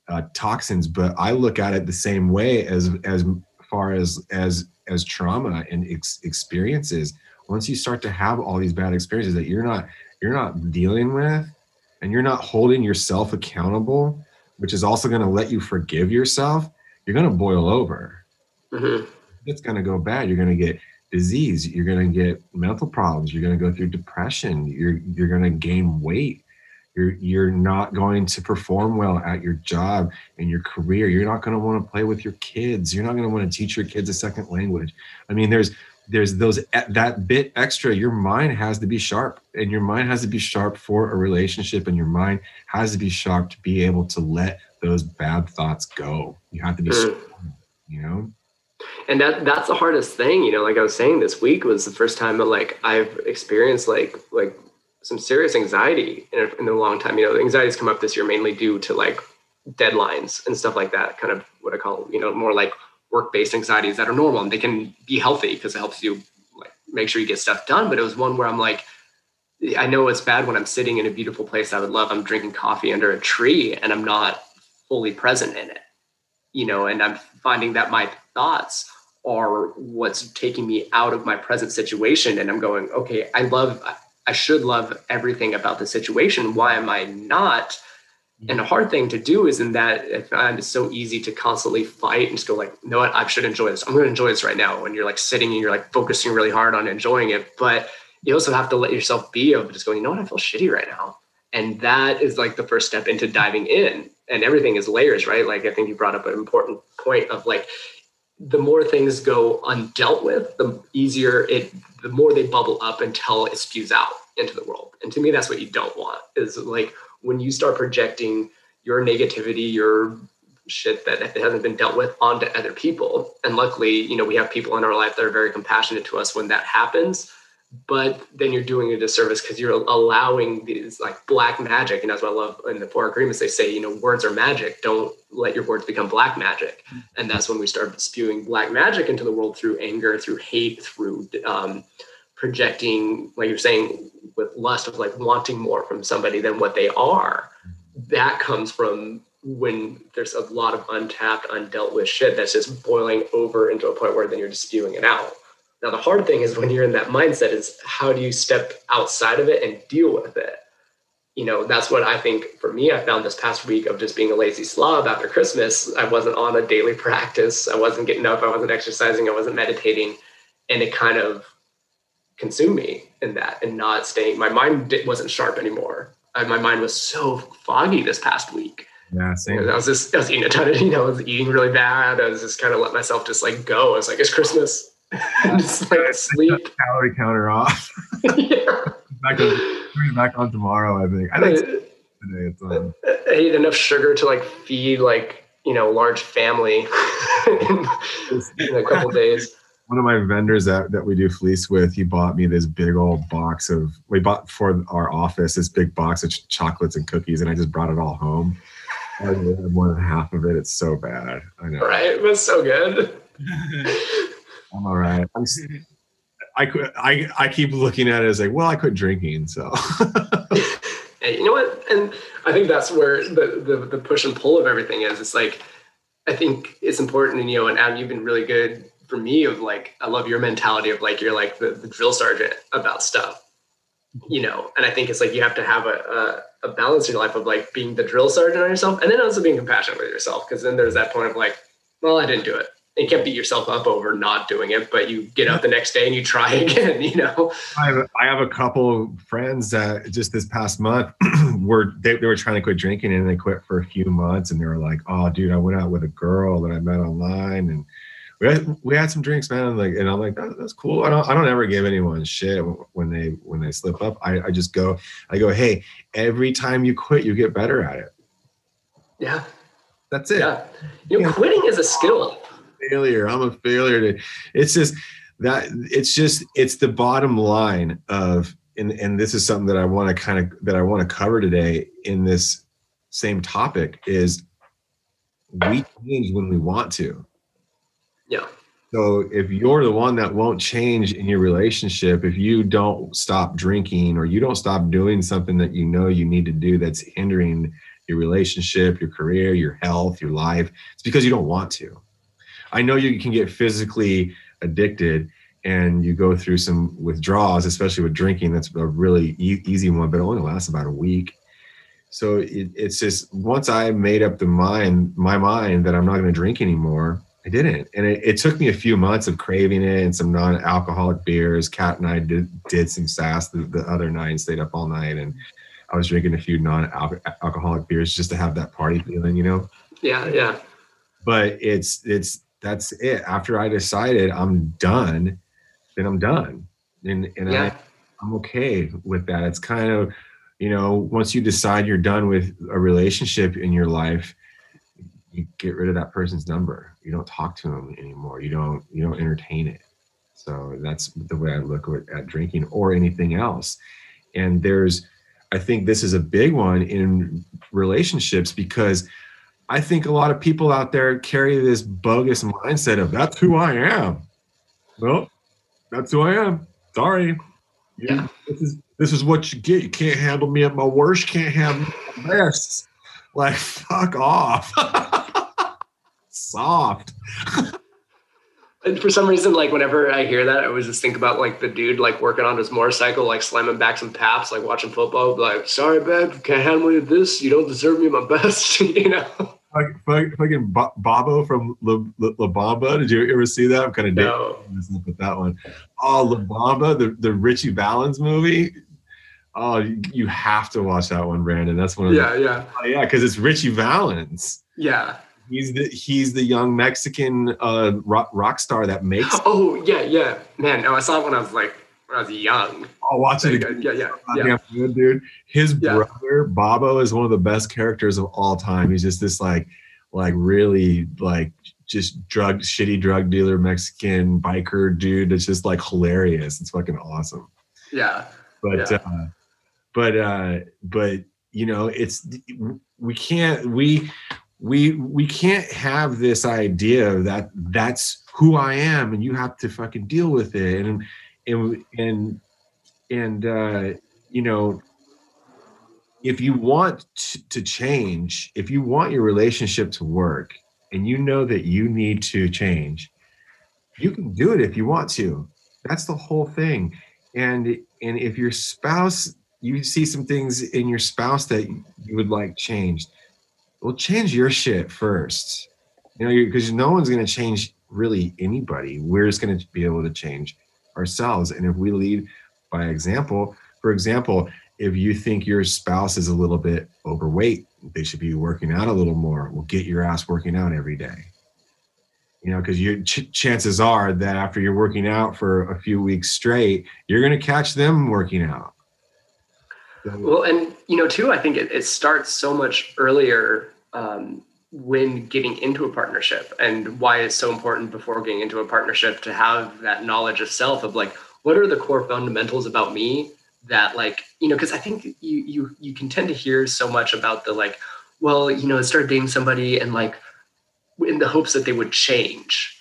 uh, toxins, but I look at it the same way as as far as as as trauma and ex- experiences. Once you start to have all these bad experiences that you're not you're not dealing with, and you're not holding yourself accountable, which is also going to let you forgive yourself, you're going to boil over. hmm It's going to go bad. You're going to get disease. You're going to get mental problems. You're going to go through depression. You're you're going to gain weight. You're you're not going to perform well at your job and your career. You're not going to want to play with your kids. You're not going to want to teach your kids a second language. I mean, there's there's those that bit extra. Your mind has to be sharp, and your mind has to be sharp for a relationship, and your mind has to be sharp to be able to let those bad thoughts go. You have to be, Mm. strong, you know. and that that's the hardest thing you know like i was saying this week was the first time that like i've experienced like like some serious anxiety in a, in a long time you know the anxieties come up this year mainly due to like deadlines and stuff like that kind of what i call you know more like work-based anxieties that are normal and they can be healthy because it helps you like make sure you get stuff done but it was one where i'm like i know it's bad when i'm sitting in a beautiful place i would love i'm drinking coffee under a tree and i'm not fully present in it you know and i'm finding that my thoughts are what's taking me out of my present situation. And I'm going, okay, I love, I should love everything about the situation. Why am I not? And a hard thing to do is in that find uh, it's so easy to constantly fight and just go like, you know what, I should enjoy this. I'm going to enjoy this right now. When you're like sitting and you're like focusing really hard on enjoying it, but you also have to let yourself be of just going, you know what, I feel shitty right now. And that is like the first step into diving in. And everything is layers, right? Like I think you brought up an important point of like the more things go undealt with, the easier it, the more they bubble up until it spews out into the world. And to me, that's what you don't want is like when you start projecting your negativity, your shit that hasn't been dealt with onto other people. And luckily, you know, we have people in our life that are very compassionate to us when that happens. But then you're doing a disservice because you're allowing these like black magic. And that's what I love in the four agreements. They say, you know, words are magic. Don't let your words become black magic. And that's when we start spewing black magic into the world through anger, through hate, through um, projecting, like you're saying, with lust of like wanting more from somebody than what they are. That comes from when there's a lot of untapped, undealt with shit that's just boiling over into a point where then you're just spewing it out. Now the hard thing is when you're in that mindset is how do you step outside of it and deal with it? You know, that's what I think for me, I found this past week of just being a lazy slob after Christmas. I wasn't on a daily practice. I wasn't getting up. I wasn't exercising. I wasn't meditating. And it kind of consume me in that and not staying my mind wasn't sharp anymore. I, my mind was so foggy this past week. Yeah same. i was just i was eating a ton of *laughs* you know i was eating really bad. I was just kind of let myself just like go. I was like it's christmas. *laughs* Just like sleep. calorie counter off. Yeah. *laughs* back on back on tomorrow i think. I think today it's um, on i ate enough sugar to like feed like you know large family in, in a couple days one of my vendors that, that we do fleece with, he bought me this big old box of, we bought for our office this big box of ch- chocolates and cookies, and I just brought it all home. I had more than half of it. It's so bad. I know. Right? It was so good. *laughs* I'm all right. I'm, I, I, I keep looking at it as like, well, I quit drinking. So, *laughs* hey, you know what? And I think that's where the, the, the push and pull of everything is. It's like, I think it's important, and you know, and Adam, you've been really good for me of like I love your mentality of like you're like the, the drill sergeant about stuff, you know. And I think it's like you have to have a, a, a balance in your life of like being the drill sergeant on yourself, and then also being compassionate with yourself. Because then there's that point of like, well, I didn't do it. And can't beat yourself up over not doing it, but you get up the next day and you try *laughs* again. You know. I have have a couple friends that just this past month *clears throat* were they, they were trying to quit drinking and they quit for a few months and they were like, oh, dude, I went out with a girl that I met online and we had, we had some drinks, man. Like, and I'm like, that, that's cool. I don't, I don't ever give anyone shit when they, when they slip up. I, I just go, I go, hey, every time you quit, you get better at it. Yeah. That's it. Yeah. You know, quitting is a skill. Failure. I'm a failure. To, it's just that it's just, it's the bottom line of, and, and this is something that I want to kind of, that I want to cover today in this same topic is we change when we want to yeah. So if you're the one that won't change in your relationship, if you don't stop drinking or you don't stop doing something that you know you need to do that's hindering your relationship, your career, your health, your life, it's because you don't want to. I know you can get physically addicted and you go through some withdrawals, especially with drinking. That's a really e- easy one, but it only lasts about a week. So it, it's just once I made up the mind, my mind that I'm not going to drink anymore, I didn't. And it, it, took me a few months of craving it and some non alcoholic beers. Kat and I did, did some sass the, the other night and stayed up all night. And I was drinking a few non alcoholic beers just to have that party feeling, you know? Yeah, yeah. But it's, it's, that's it. After I decided I'm done, then I'm done. And, and yeah. I, I'm okay with that. It's kind of, you know, once you decide you're done with a relationship in your life, you get rid of that person's number. You don't talk to them anymore. You don't you don't entertain it. So that's the way i look at, at drinking or anything else. And there's i think this is a big one in relationships because i think a lot of people out there carry this bogus mindset of that's who i am. Well that's who i am. Sorry. Yeah. this is this is what you get. You can't handle me at my worst. Can't handle me at my best. Like fuck off *laughs* soft. And for some reason, like whenever I hear that, I always just think about like the dude like working on his motorcycle, like slamming back some paps, like watching football. Like, sorry, babe, can't handle you this. You don't deserve me my best, *laughs* you know. Like, fucking Bobo from La, La, La Bamba. Did you ever see that? I'm kind of no. with that one. Oh, La Bamba, the, the Ritchie Valens movie. Oh, you, have to watch that one, Brandon. That's one of yeah, the, yeah, oh, yeah, because it's Ritchie Valens. Yeah, he's the he's the young Mexican uh, rock, rock star that makes. *gasps* Oh yeah, yeah, man. No, I saw it when I was like when I was young. I'll watch it again. Yeah, yeah, yeah. Good, dude. His Yeah. brother Bobo is one of the best characters of all time. He's just this like like really like just drug shitty drug dealer Mexican biker dude. It's just like hilarious. It's fucking awesome. yeah. But Yeah. uh, but uh, but you know it's we can't we we we can't have this idea that that's who I am and you have to fucking deal with it. And and and and uh, you know if you want to change if you want your relationship to work and you know that you need to change you can do it if you want to. That's the whole thing. And and if your spouse you see some things in your spouse that you would like changed well change your shit first. You know because no one's going to change really anybody. We're just going to be able to change ourselves. And if we lead by example for example if you think your spouse is a little bit overweight they should be working out a little more. Well get your ass working out every day. You know because your ch- chances are that after you're working out for a few weeks straight you're going to catch them working out. Well, and you know, too, I think it, it starts so much earlier um, when getting into a partnership, and why it's so important before getting into a partnership to have that knowledge of self of like, what are the core fundamentals about me that, like, you know, because I think you you you can tend to hear so much about the like, well, you know, start dating somebody and like, in the hopes that they would change,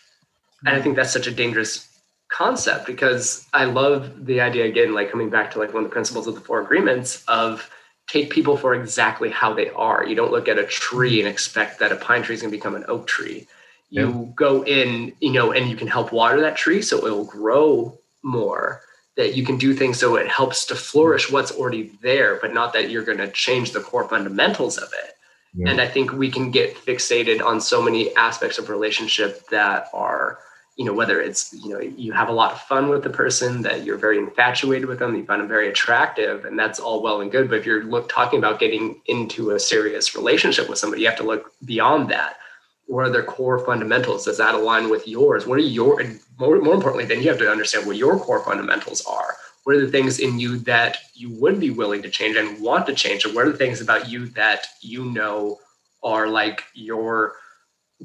and I think that's such a dangerous concept because I love the idea again, like coming back to like one of the principles of the four agreements of take people for exactly how they are. You don't look at a tree and expect that a pine tree is going to become an oak tree. You go in, you know, and you can help water that tree so it will grow more. That you can do things so it helps to flourish what's already there, but not that you're going to change the core fundamentals of it. Yeah. And I think we can get fixated on so many aspects of relationship that are you know whether it's you know you have a lot of fun with the person that you're very infatuated with them you find them very attractive and that's all well and good but if you're look talking about getting into a serious relationship with somebody you have to look beyond that. What are their core fundamentals? Does that align with yours? What are your more, more importantly then you have to understand what your core fundamentals are. What are the things in you that you would be willing to change and want to change and what are the things about you that you know are like your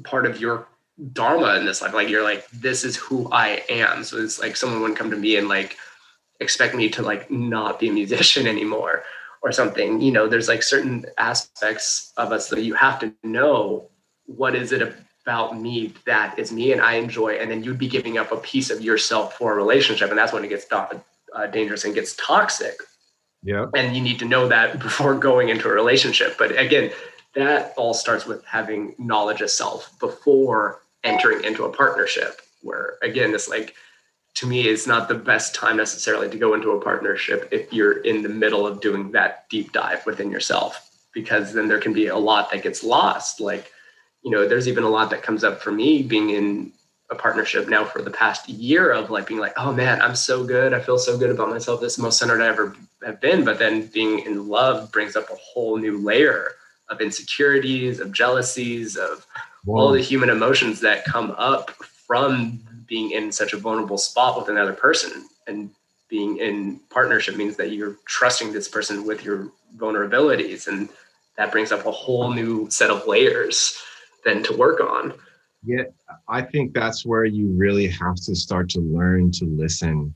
part of your dharma in this life. Like you're like this is who i am. So it's like someone would come to me and like expect me to like not be a musician *laughs* anymore or something. You know there's like certain aspects of us that you have to know what is it about me that is me and i enjoy. And then you'd be giving up a piece of yourself for a relationship. And that's when it gets uh, dangerous and gets toxic. Yeah. And you need to know that *laughs* before going into a relationship. But again that all starts with having knowledge of self before entering into a partnership where again it's like to me it's not the best time necessarily to go into a partnership if you're in the middle of doing that deep dive within yourself because then there can be a lot that gets lost. Like you know there's even a lot that comes up for me being in a partnership now for the past year of like being like oh man i'm so good. I feel so good about myself. This is the most centered i ever have been. But then being in love brings up a whole new layer of insecurities of jealousies of all the human emotions that come up from being in such a vulnerable spot with another person. And being in partnership means that you're trusting this person with your vulnerabilities. And that brings up a whole new set of layers then to work on. Yeah, I think that's where you really have to start to learn to listen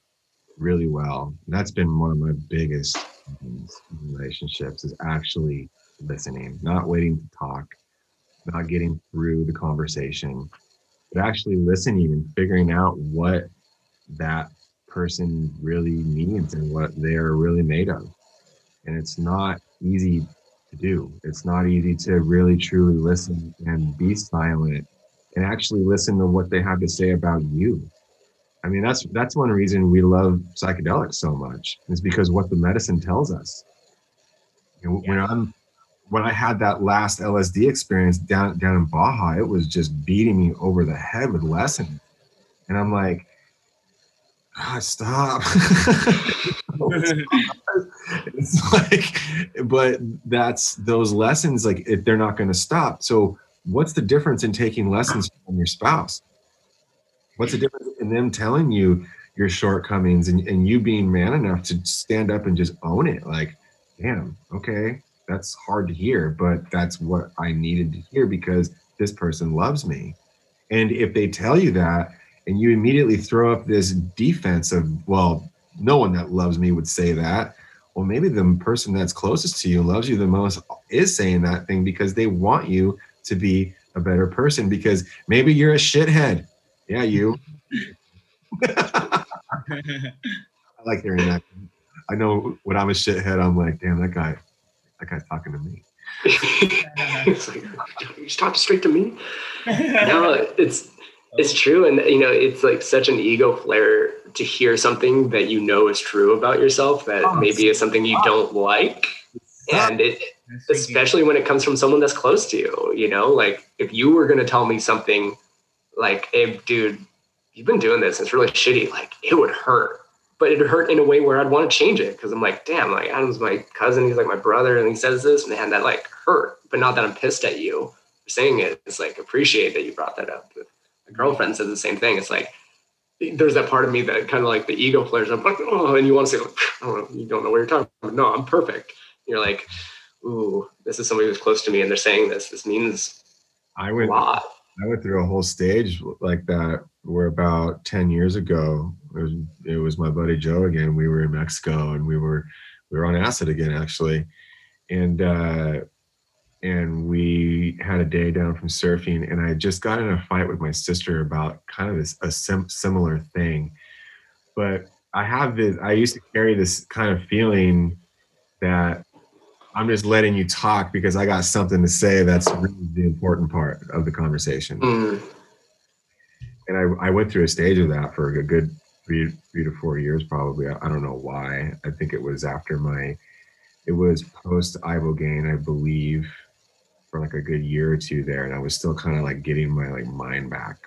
really well. That's been one of my biggest in relationships is actually listening, not waiting to talk, not getting through the conversation, but actually listening and figuring out what that person really needs and what they're really made of. And it's not easy to do. It's not easy to really truly listen and be silent and actually listen to what they have to say about you. I mean, that's that's one reason we love psychedelics so much is because what the medicine tells us. You know, When I'm when I had that last LSD experience down down in Baja, it was just beating me over the head with lessons, and I'm like, ah, stop. *laughs* *laughs* it's like, but that's those lessons. Like, if they're not going to stop. So, what's the difference in taking lessons from your spouse? What's the difference in them telling you your shortcomings and, and you being man enough to stand up and just own it? Like, damn, okay, that's hard to hear, but that's what I needed to hear because this person loves me. And if they tell you that and you immediately throw up this defense of, well, no one that loves me would say that. Well, maybe the person that's closest to you loves you the most is saying that thing because they want you to be a better person because maybe you're a shithead. Yeah, you. *laughs* *laughs* I like hearing that. I know when I'm a shithead, I'm like, damn, that guy, that guy's talking to me. *laughs* it's like, you talking straight to me? *laughs* no, it's it's true, and you know, it's like such an ego flare to hear something that you know is true about yourself that Oh, maybe is something you don't like, and it especially when it comes from someone that's close to you. You know, like if you were going to tell me something like, "Hey, dude, you've been doing this. It's really shitty." Like it would hurt, but it hurt in a way where I'd want to change it because I'm like, "Damn, like Adam's my cousin. He's like my brother, and he says this, man, that like hurt." But not that I'm pissed at you for saying it. It's like appreciate that you brought that up. My girlfriend says the same thing. It's like there's that part of me that kind of like the ego flares up, like, oh, and you want to say, like, I don't know, you don't know what you're talking about. No, I'm perfect. You're like, ooh, this is somebody who's close to me and they're saying this. This means I a went lot. I went through a whole stage like that where about 10 years ago, it was, it was my buddy Joe again. We were in Mexico and we were we were on acid again actually. And uh and we had a day down from surfing and I just got in a fight with my sister about kind of a sim- similar thing. But I have this I used to carry this kind of feeling that I'm just letting you talk because I got something to say that's really the important part of the conversation. Mm, And I, I went through a stage of that for a good three, three to four years, probably. I, I don't know why. I think it was after my, it was post Ibogaine, I believe, for like a good year or two there. And I was still kind of like getting my like mind back.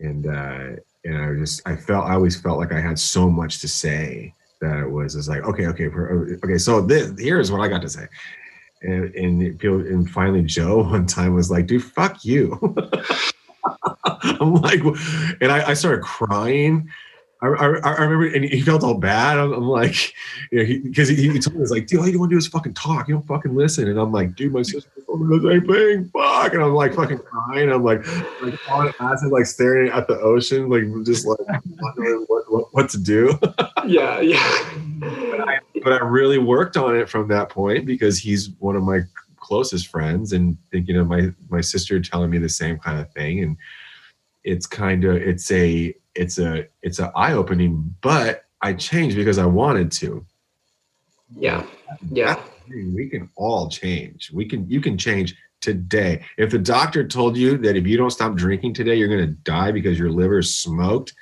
And, uh, and I just, I felt, I always felt like I had so much to say that it was, it's like, okay, okay, uh, okay. So this, here's what I got to say. And, and feel, and finally Joe *laughs* one time was like, dude, fuck you. *laughs* I'm like, and I, I started crying. I, I, I remember, and he felt all bad. I'm, I'm like, you know, because he, he, he told me, like, dude, all you want to do is fucking talk. You don't fucking listen. And I'm like, dude, my sister told me the same thing. Fuck. And I'm like, fucking crying. I'm like, like on acid, like staring at the ocean, like just like wondering what, what, what to do. *laughs* yeah, yeah. but I really worked on it from that point because he's one of my closest friends and thinking of my my sister telling me the same kind of thing and it's kind of it's a it's a it's a eye opening but I changed because I wanted to. Yeah, yeah. we can all change. We can you can change today. If the doctor told you that if you don't stop drinking today you're going to die because your liver is smoked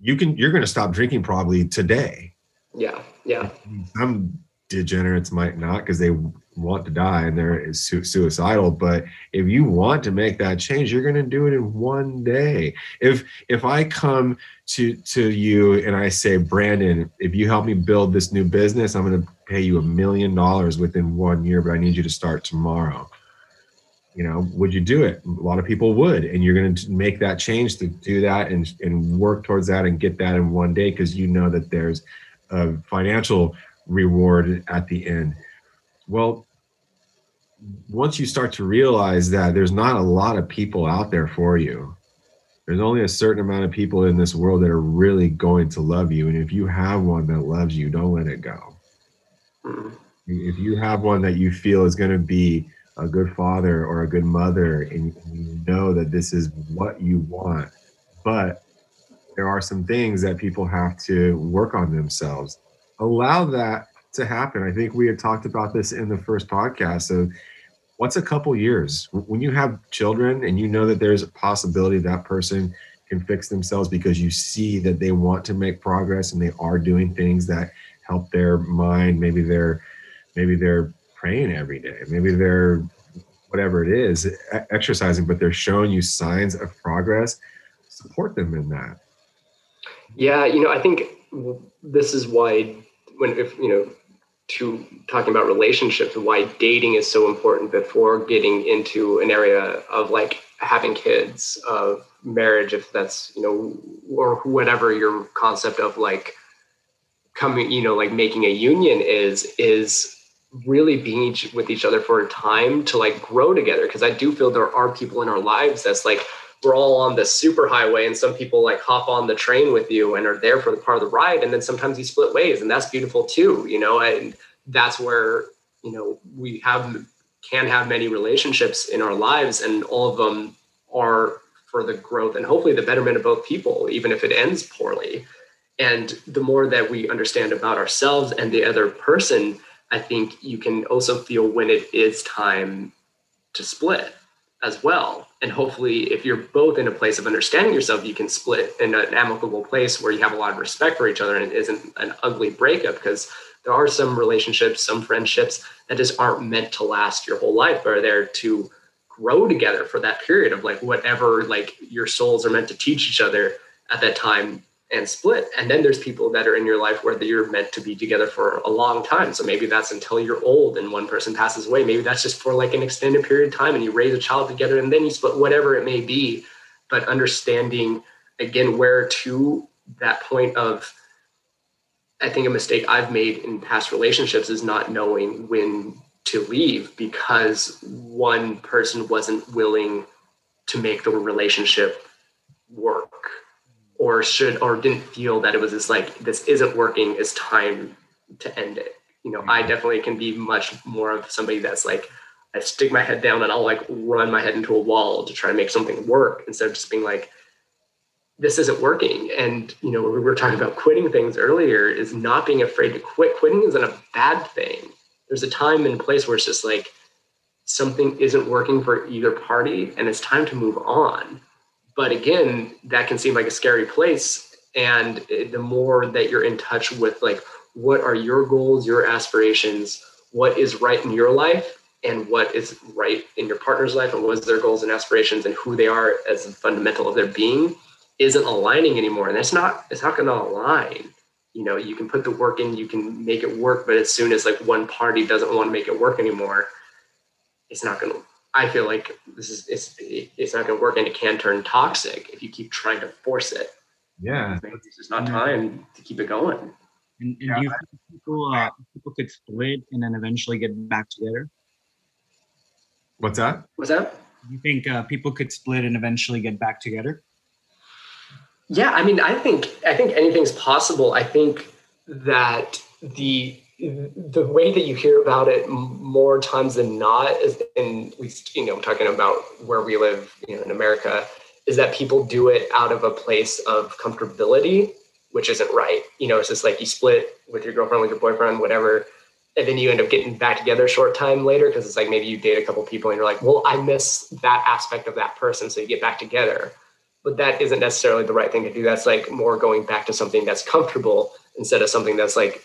you can you're going to stop drinking probably today. Yeah, yeah. some degenerates might not because they want to die and they're su- suicidal but if you want to make that change you're going to do it in one day. If if i come to to you and i say brandon if you help me build this new business i'm going to pay you a million dollars within one year but i need you to start tomorrow. You know would you do it? A lot of people would and you're going to make that change to do that and and work towards that and get that in one day because you know that there's a financial reward at the end well once you start to realize that there's not a lot of people out there for you there's only a certain amount of people in this world that are really going to love you. And if you have one that loves you don't let it go. Mm, if you have one that you feel is going to be a good father or a good mother and you know that this is what you want but there are some things that people have to work on themselves allow that to happen. I think we had talked about this in the first podcast So, what's a couple years when you have children and you know that there's a possibility that person can fix themselves because you see that they want to make progress and they are doing things that help their mind maybe they're maybe they're praying every day maybe they're whatever it is exercising but they're showing you signs of progress support them in that. Yeah you know i think this is why when if you know to talking about relationships and why dating is so important before getting into an area of like having kids of marriage if that's you know or whatever your concept of like coming you know like making a union is is really being each, with each other for a time to like grow together. Because i do feel there are people in our lives that's like we're all on the super highway and some people like hop on the train with you and are there for the part of the ride and then sometimes you split ways and that's beautiful too you know and that's where you know we have can have many relationships in our lives and all of them are for the growth and hopefully the betterment of both people, even if it ends poorly. And the more that we understand about ourselves and the other person, I think you can also feel when it is time to split as well. And hopefully, if you're both in a place of understanding yourself, you can split in an amicable place where you have a lot of respect for each other and it isn't an ugly breakup because there are some relationships, some friendships that just aren't meant to last your whole life, but are there to grow together for that period of like whatever like your souls are meant to teach each other at that time and split. And then there's people that are in your life where you're meant to be together for a long time. So maybe that's until you're old and one person passes away. Maybe that's just for like an extended period of time and you raise a child together and then you split, whatever it may be. But understanding again where to that point of I think a mistake I've made in past relationships is not knowing when to leave because one person wasn't willing to make the relationship work or should or didn't feel that it was just like this isn't working it's time to end it. You know i mm-hmm. definitely can be much more of somebody that's like i stick my head down and i'll like run my head into a wall to try to make something work instead of just being like this isn't working. And you know we were talking about quitting things earlier is not being afraid to quit. Quitting isn't a bad thing. There's a time and place where it's just like something isn't working for either party and it's time to move on. But again, that can seem like a scary place. And the more that you're in touch with, like, what are your goals, your aspirations, what is right in your life, and what is right in your partner's life, and what is their goals and aspirations, and who they are as a fundamental of their being, isn't aligning anymore. And it's not, it's not going to align you know you can put the work in you can make it work but as soon as like one party doesn't want to make it work anymore it's not going to i feel like this is it's it's not going to work and it can turn toxic if you keep trying to force it. Yeah. It's just not time to keep it going. And, and yeah. do you think people uh, people could split and then eventually get back together? What's that? What's that? You think uh, people could split and eventually get back together? Yeah, I mean, I think I think anything's possible. I think that the the way that you hear about it more times than not is in we you know talking about where we live you know in america is that people do it out of a place of comfortability which isn't right you know it's just like you split with your girlfriend with your boyfriend whatever and then you end up getting back together a short time later because it's like maybe you date a couple people and you're like well i miss that aspect of that person so you get back together but that isn't necessarily the right thing to do. That's like more going back to something that's comfortable instead of something that's like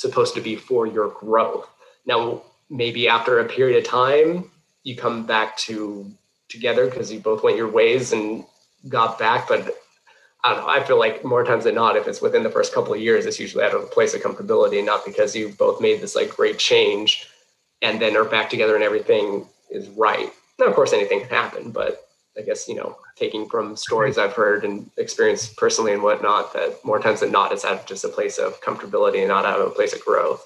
supposed to be for your growth. Now, maybe after a period of time, you come back to together because you both went your ways and got back. But I don't know. I feel like more times than not, if it's within the first couple of years, it's usually out of a place of comfortability, not because you both made this like great change and then are back together and everything is right. Now, of course, anything can happen, but I guess, you know, taking from stories I've heard and experienced personally and whatnot, that more times than not, it's out of just a place of comfortability and not out of a place of growth.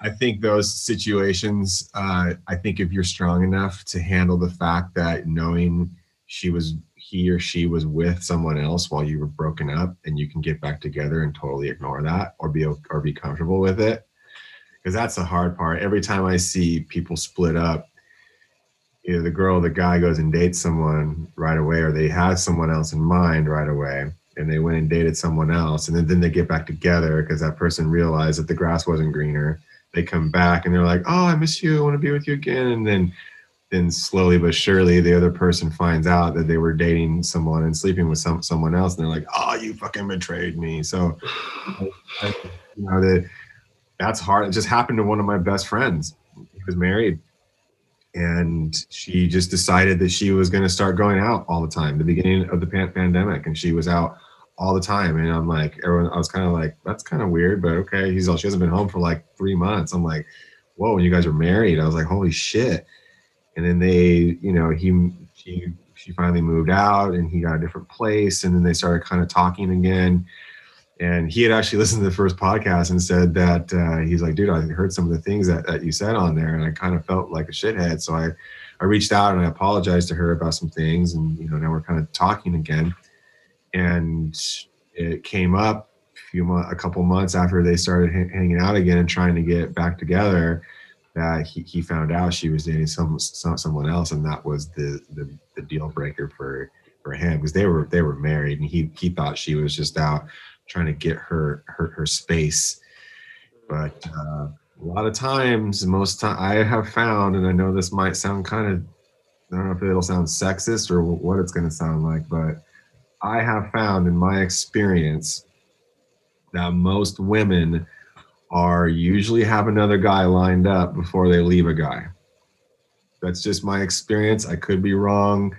I think those situations, uh, I think if you're strong enough to handle the fact that knowing she was, he or she was with someone else while you were broken up and you can get back together and totally ignore that or be, or be comfortable with it. Cause that's the hard part. Every time I see people split up, either the girl or the guy goes and dates someone right away or they have someone else in mind right away and they went and dated someone else and then, then they get back together because that person realized that the grass wasn't greener. They come back and they're like, "Oh, I miss you. I want to be with you again." And then then slowly but surely the other person finds out that they were dating someone and sleeping with some someone else and they're like oh you fucking betrayed me. So *sighs* you know that that's hard. It just happened to one of my best friends. He was married and she just decided that she was going to start going out all the time the beginning of the pan- pandemic and she was out all the time and i'm like everyone i was kind of like that's kind of weird but okay. He's all she hasn't been home for like three months. I'm like whoa you guys are married. I was like holy shit. And then they you know he she she finally moved out and he got a different place and then they started kind of talking again and he had actually *laughs* listened to the first podcast and said that uh, he's like dude i heard some of the things that, that you said on there and i kind of felt like a shithead. So i i reached out and i apologized to her about some things and you know now we're kind of talking again. And it came up a few a couple months after they started hanging out again and trying to get back together that he, he found out she was dating some, some someone else and that was the, the the deal breaker for for him because they were they were married and he he thought she was just out trying to get her her, her space but uh, a lot of times most time i have found and i know this might sound kind of i don't know if it'll sound sexist or what it's going to sound like but i have found in my experience that most women are usually have another guy lined up before they leave a guy. That's just my experience. I could be wrong,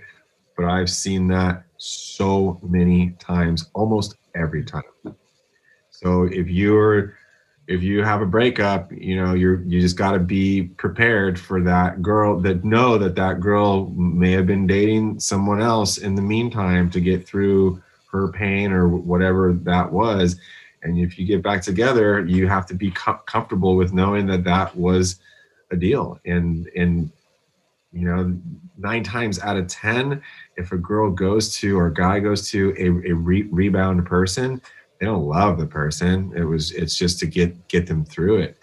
but I've seen that so many times, almost every time. So if you're if you have a breakup, you know, you're you just got to be prepared for that girl that know that that girl may have been dating someone else in the meantime to get through her pain or whatever that was and if you get back together you have to be com- comfortable with knowing that that was a deal and and you know nine times out of ten if a girl goes to or a guy goes to a, a re- rebound person they don't love the person. It was it's just to get get them through it.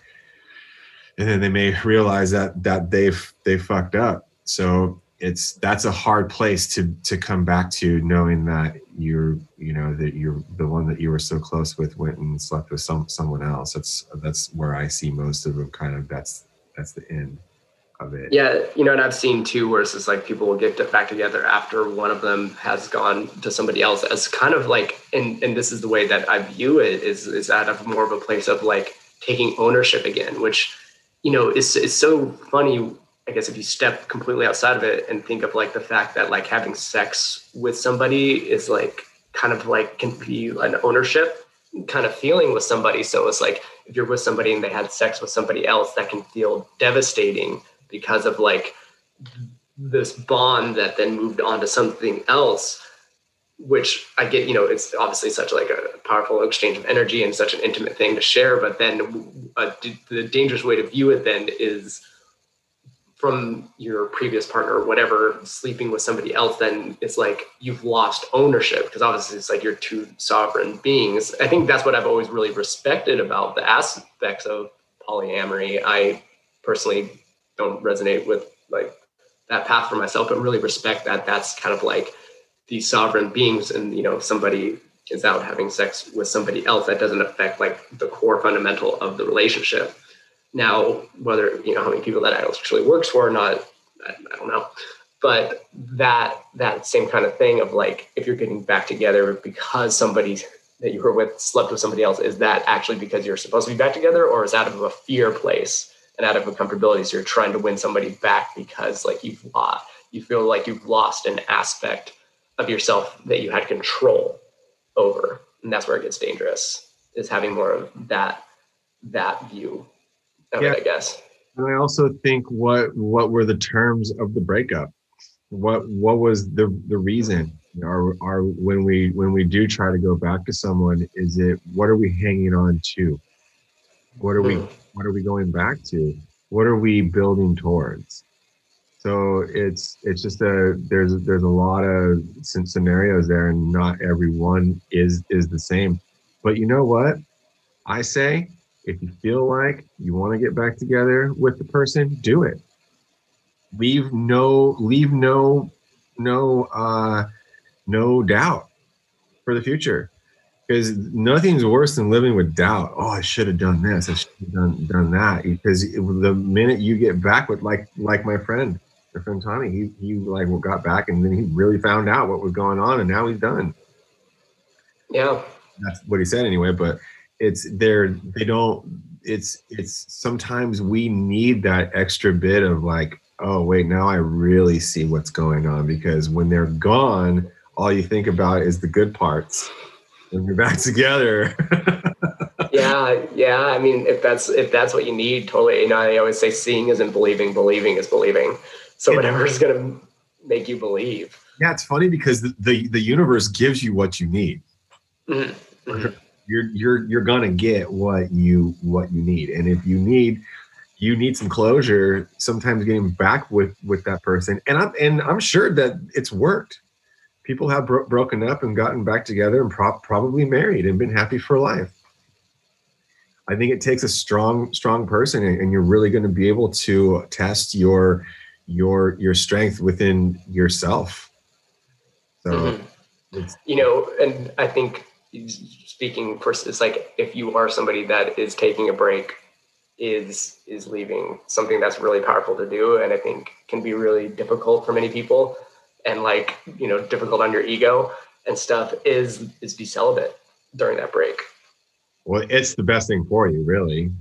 And then they may realize that that they've they fucked up. So it's that's a hard place to to come back to knowing that you're you know that you're the one that you were so close with went and slept with some someone else. That's that's where i see most of them kind of that's that's the end of it Yeah, you know, and I've seen too where it's just like people will get back together after one of them has gone to somebody else as kind of like, and and this is the way that I view it is is out of more of a place of like taking ownership again, which you know is is so funny. I guess if you step completely outside of it and think of like the fact that like having sex with somebody is like kind of like can be an ownership kind of feeling with somebody. So it's like if you're with somebody and they had sex with somebody else, that can feel devastating because of like this bond that then moved on to something else which i get you know it's obviously such like a powerful exchange of energy and such an intimate thing to share but then the dangerous way to view it then is from your previous partner or whatever sleeping with somebody else then it's like you've lost ownership because obviously it's like you're two sovereign beings. I think that's what i've always really respected about the aspects of polyamory. I personally don't resonate with like that path for myself but really respect that that's kind of like these sovereign beings and you know somebody is out having sex with somebody else that doesn't affect like the core fundamental of the relationship. Now whether you know how many people that actually works for or not I, I don't know. But that that same kind of thing of like if you're getting back together because somebody that you were with slept with somebody else is that actually because you're supposed to be back together or is out of a fear place and out of a comfortability so you're trying to win somebody back because like you've lost you feel like you've lost an aspect of yourself that you had control over and that's where it gets dangerous is having more of that that view of Yeah. it i guess And I also think what what were the terms of the breakup? What what was the the reason? Are are when we when we do try to go back to someone, is it what are we hanging on to? What are we Hmm. What are we going back to? What are we building towards? So it's it's just a there's there's a lot of scenarios there, and not every one is is the same. But you know what? I say if you feel like you want to get back together with the person, do it. Leave no leave no no uh no doubt for the future. Because nothing's worse than living with doubt. Oh, I should have done this. I should have done done that. Because it, the minute you get back with like like my friend, my friend Tommy, he he like got back and then he really found out what was going on, and now he's done. Yeah, that's what he said anyway. But it's they're they don't. It's it's sometimes we need that extra bit of like, oh wait, now I really see what's going on because when they're gone, all you think about is the good parts when you're back together. *laughs* yeah, yeah. I mean, if that's if that's what you need, totally. You know, I always say seeing isn't believing, believing is believing. So whatever is gonna make you believe. Yeah, it's funny because the the, the universe gives you what you need. Mm-hmm. mm-hmm. You're you're you're gonna get what you what you need, and if you need you need some closure sometimes getting back with with that person and i'm and i'm sure that it's worked people have bro- broken up and gotten back together and pro- probably married and been happy for life. I think it takes a strong, strong person, and, you're really going to be able to test your your your strength within yourself. So, mm-hmm. you know, and I think speaking for it's like if you are somebody that is taking a break, is is leaving something that's really powerful to do, and I think can be really difficult for many people and like you know difficult on your ego and stuff is is be celibate during that break. Well it's the best thing for you really.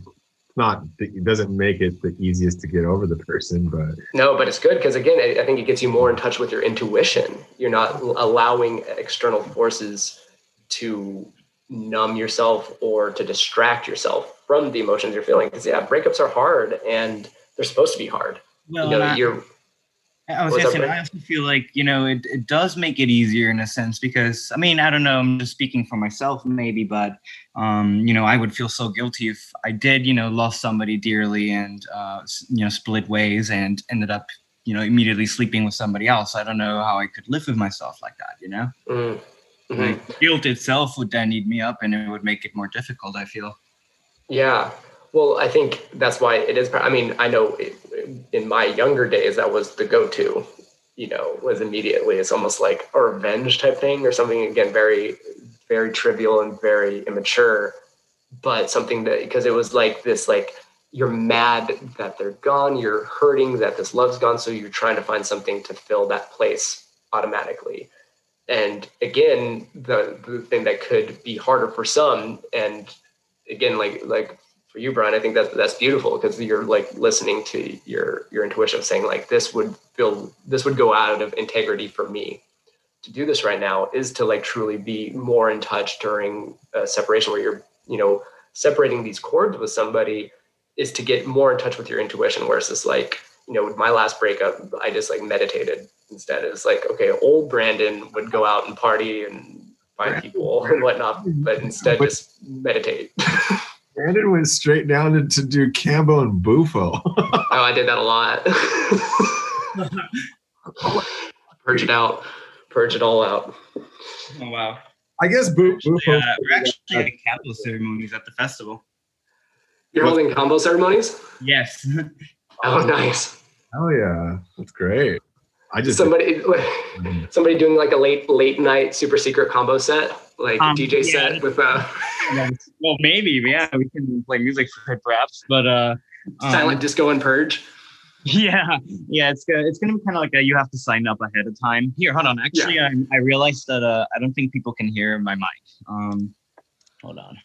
Not it doesn't make it the easiest to get over the person but no but it's good because again i think it gets you more in touch with your intuition. You're not allowing external forces to numb yourself or to distract yourself from the emotions you're feeling because yeah breakups are hard and they're supposed to be hard. Well, you know you're I was just saying, I also feel like, you know, it, it does make it easier in a sense because, I mean, I don't know, I'm just speaking for myself maybe, but, um, you know, I would feel so guilty if I did, you know, lost somebody dearly and, uh, you know, split ways and ended up, you know, immediately sleeping with somebody else. I don't know how I could live with myself like that, you know? Mm-hmm. Like, guilt itself would then eat me up and it would make it more difficult, I feel. Yeah. Well, I think that's why it is. I mean, I know it, in my younger days, that was the go-to. You know, was immediately. It's almost like a revenge type thing, or something again very, very trivial and very immature, but something that because it was like this, like you're mad that they're gone, you're hurting that this love's gone, so you're trying to find something to fill that place automatically. And again, the, the thing that could be harder for some, and again, like like for you, Brian, I think that's that's beautiful because you're like listening to your your intuition, saying like this would feel this would go out of integrity for me to do this right now is to like truly be more in touch during a separation where you're you know separating these cords with somebody is to get more in touch with your intuition. Whereas this like you know with my last breakup, I just like meditated instead. It's like okay, old Brandon would go out and party and find people and whatnot, but instead just meditate. *laughs* Brandon went straight down to, to do Kambo and Bufo. oh, I did that a lot. *laughs* Purge it out. Purge it all out. Oh wow. I guess Bu- Bufo. Yeah, we're actually having Kambo ceremonies at the festival. You're holding Kambo ceremonies? Yes. oh, nice. Oh yeah, that's great. I just somebody *laughs* somebody doing like a late late night super secret Kambo set, like um, DJ yeah. set with uh *laughs* well maybe yeah we can play music for it perhaps but uh silent um, disco and purge. *laughs* Yeah, yeah, it's gonna it's gonna be kind of like a, you have to sign up ahead of time. Here, hold on. Actually, yeah. I, I realized that uh, I don't think people can hear my mic. Um, hold on.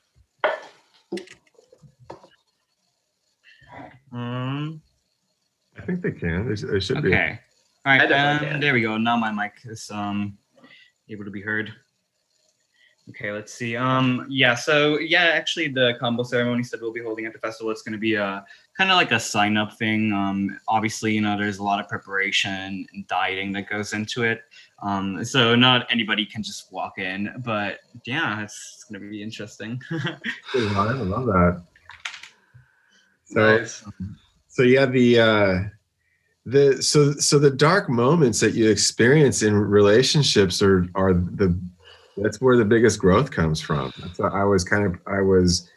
Um, I think they can. They should okay. be. Okay. All right, um, there we go. Now my mic is um able to be heard. Okay, let's see. Um, yeah, so yeah, actually, the Kambo ceremony that we'll be holding at the festival. It's going to be a kind of like a sign up thing. Um, obviously, you know, there's a lot of preparation and dieting that goes into it. Um, so not anybody can just walk in, but yeah, it's going to be interesting. *laughs* I love that. So, nice. so yeah, the. Uh, the so so the dark moments that you experience in relationships are are the that's where the biggest growth comes from. I was kind of I was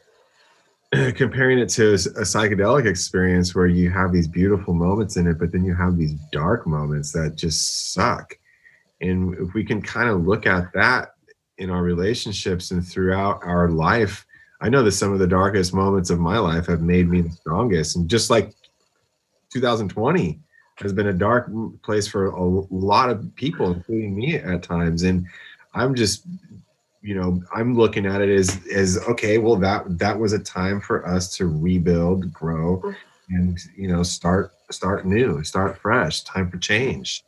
*clears throat* comparing it to a psychedelic experience where you have these beautiful moments in it, but then you have these dark moments that just suck. And if we can kind of look at that in our relationships and throughout our life i know that some of the darkest moments of my life have made me the strongest and just like 2020 has been a dark place for a lot of people including me at times and i'm just you know i'm looking at it as as okay well that that was a time for us to rebuild grow and you know start start new start fresh time for change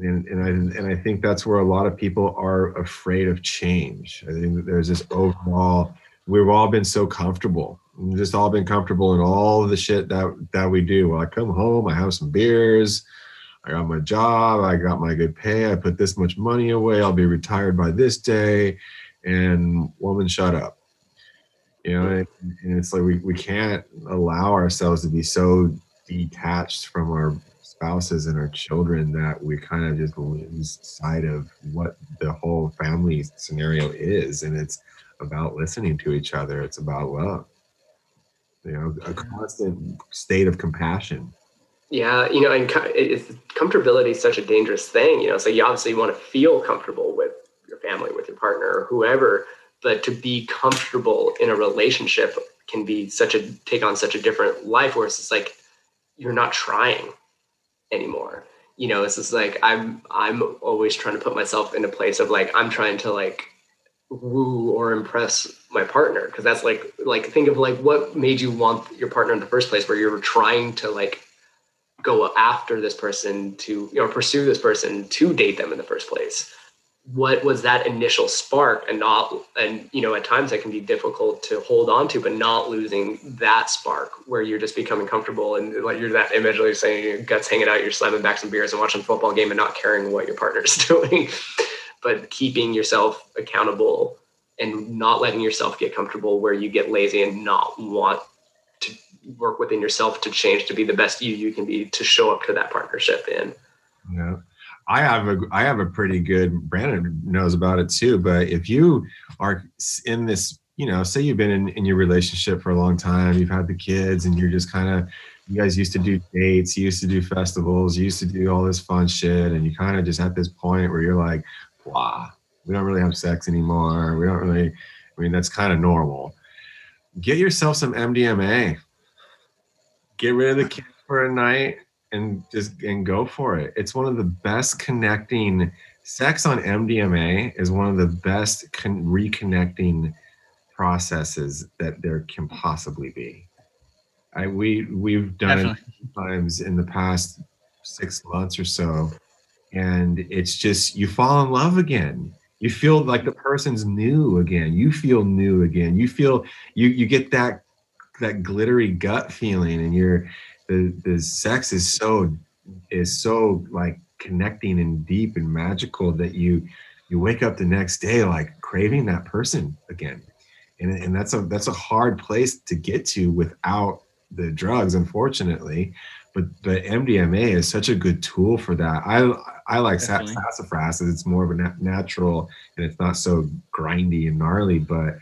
and, and I and I think that's where a lot of people are afraid of change. I think there's this overall we've all been so comfortable. We've just all been comfortable in all the shit that that we do. Well, I come home, I have some beers, I got my job, I got my good pay, I put this much money away, I'll be retired by this day, and woman, shut up. You know, and, and it's like we, we can't allow ourselves to be so detached from our spouses and our children that we kind of just lose sight of what the whole family scenario is. And it's about listening to each other. It's about love. You know a constant state of compassion yeah you know and comfortability is such a dangerous thing you know so you obviously want to feel comfortable with your family with your partner or whoever but to be comfortable in a relationship can be such a take on such a different life where it's just like you're not trying anymore. You know it's just like i'm i'm always trying to put myself in a place of like i'm trying to like woo or impress my partner because that's like like think of like what made you want your partner in the first place where you're trying to like go after this person to you know pursue this person to date them in the first place. What was that initial spark? And not and you know at times that can be difficult to hold on to but not losing that spark where you're just becoming comfortable and like you're that image like you're saying your guts hanging out you're slamming back some beers and watching a football game and not caring what your partner's *laughs* doing but keeping yourself accountable and not letting yourself get comfortable where you get lazy and not want work within yourself to change to be the best you you can be to show up to that partnership in yeah I have a I have a pretty good Brandon knows about it too. But if you are in this, you know, say you've been in, in your relationship for a long time, you've had the kids, and you're just kind of you guys used to do dates, you used to do festivals, you used to do all this fun shit, and you kind of just at this point where you're like, wow, we don't really have sex anymore. We don't really. I mean, that's kind of normal. Get yourself some MDMA. Get rid of the kids for a night and just and go for it. It's one of the best connecting. Sex on MDMA is one of the best con- reconnecting processes that there can possibly be. I we we've done Definitely. it times in the past six months or so, and it's just you fall in love again. You feel like the person's new again. You feel new again. You feel you you get that that glittery gut feeling, and you're the the sex is so is so like connecting and deep and magical that you you wake up the next day like craving that person again. And, and that's a that's a hard place to get to without the drugs unfortunately. But but mdma is such a good tool for that. I i like sassafras. It's more of a nat- natural and it's not so grindy and gnarly but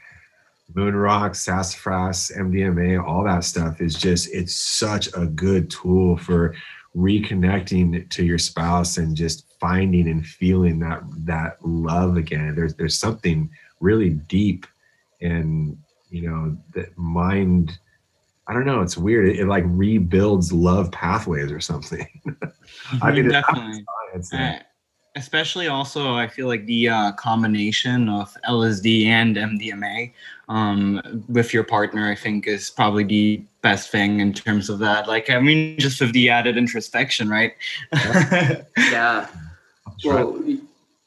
moon rock sassafras mdma all that stuff is just it's such a good tool for reconnecting to your spouse and just finding and feeling that that love again. There's there's something really deep and you know that mind i don't know it's weird. It, it like rebuilds love pathways or something. *laughs* I mean definitely. especially also i feel like the uh, combination of lsd and mdma um, with your partner i think is probably the best thing in terms of that like i mean just with the added introspection right yeah, *laughs* yeah. well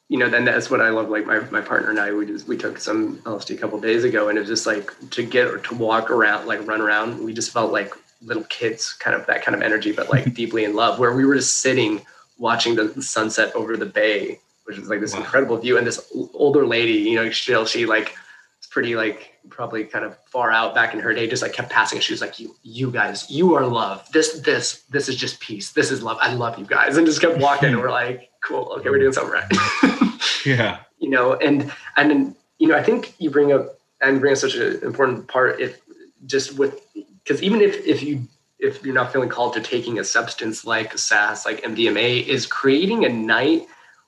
you know then that's what i love like my, my partner and i we just we took some lsd a couple days ago and it was just like to get or to walk around like run around we just felt like little kids kind of that kind of energy but like *laughs* deeply in love where we were just sitting watching the sunset over the bay, which is like this wow. incredible view. And this older lady, you know, she, she like, it's pretty like probably kind of far out back in her day, just like kept passing. She was like, you, you guys, you are love. This, this, this is just peace. This is love. I love you guys. And just kept walking. and we're *laughs* like, cool. Okay. We're doing something right. *laughs* yeah. You know, and, and, then, you know, I think you bring up and bring up such an important part if just with, because even if, if you if you're not feeling called to taking a substance like SAS, like MDMA, is creating a night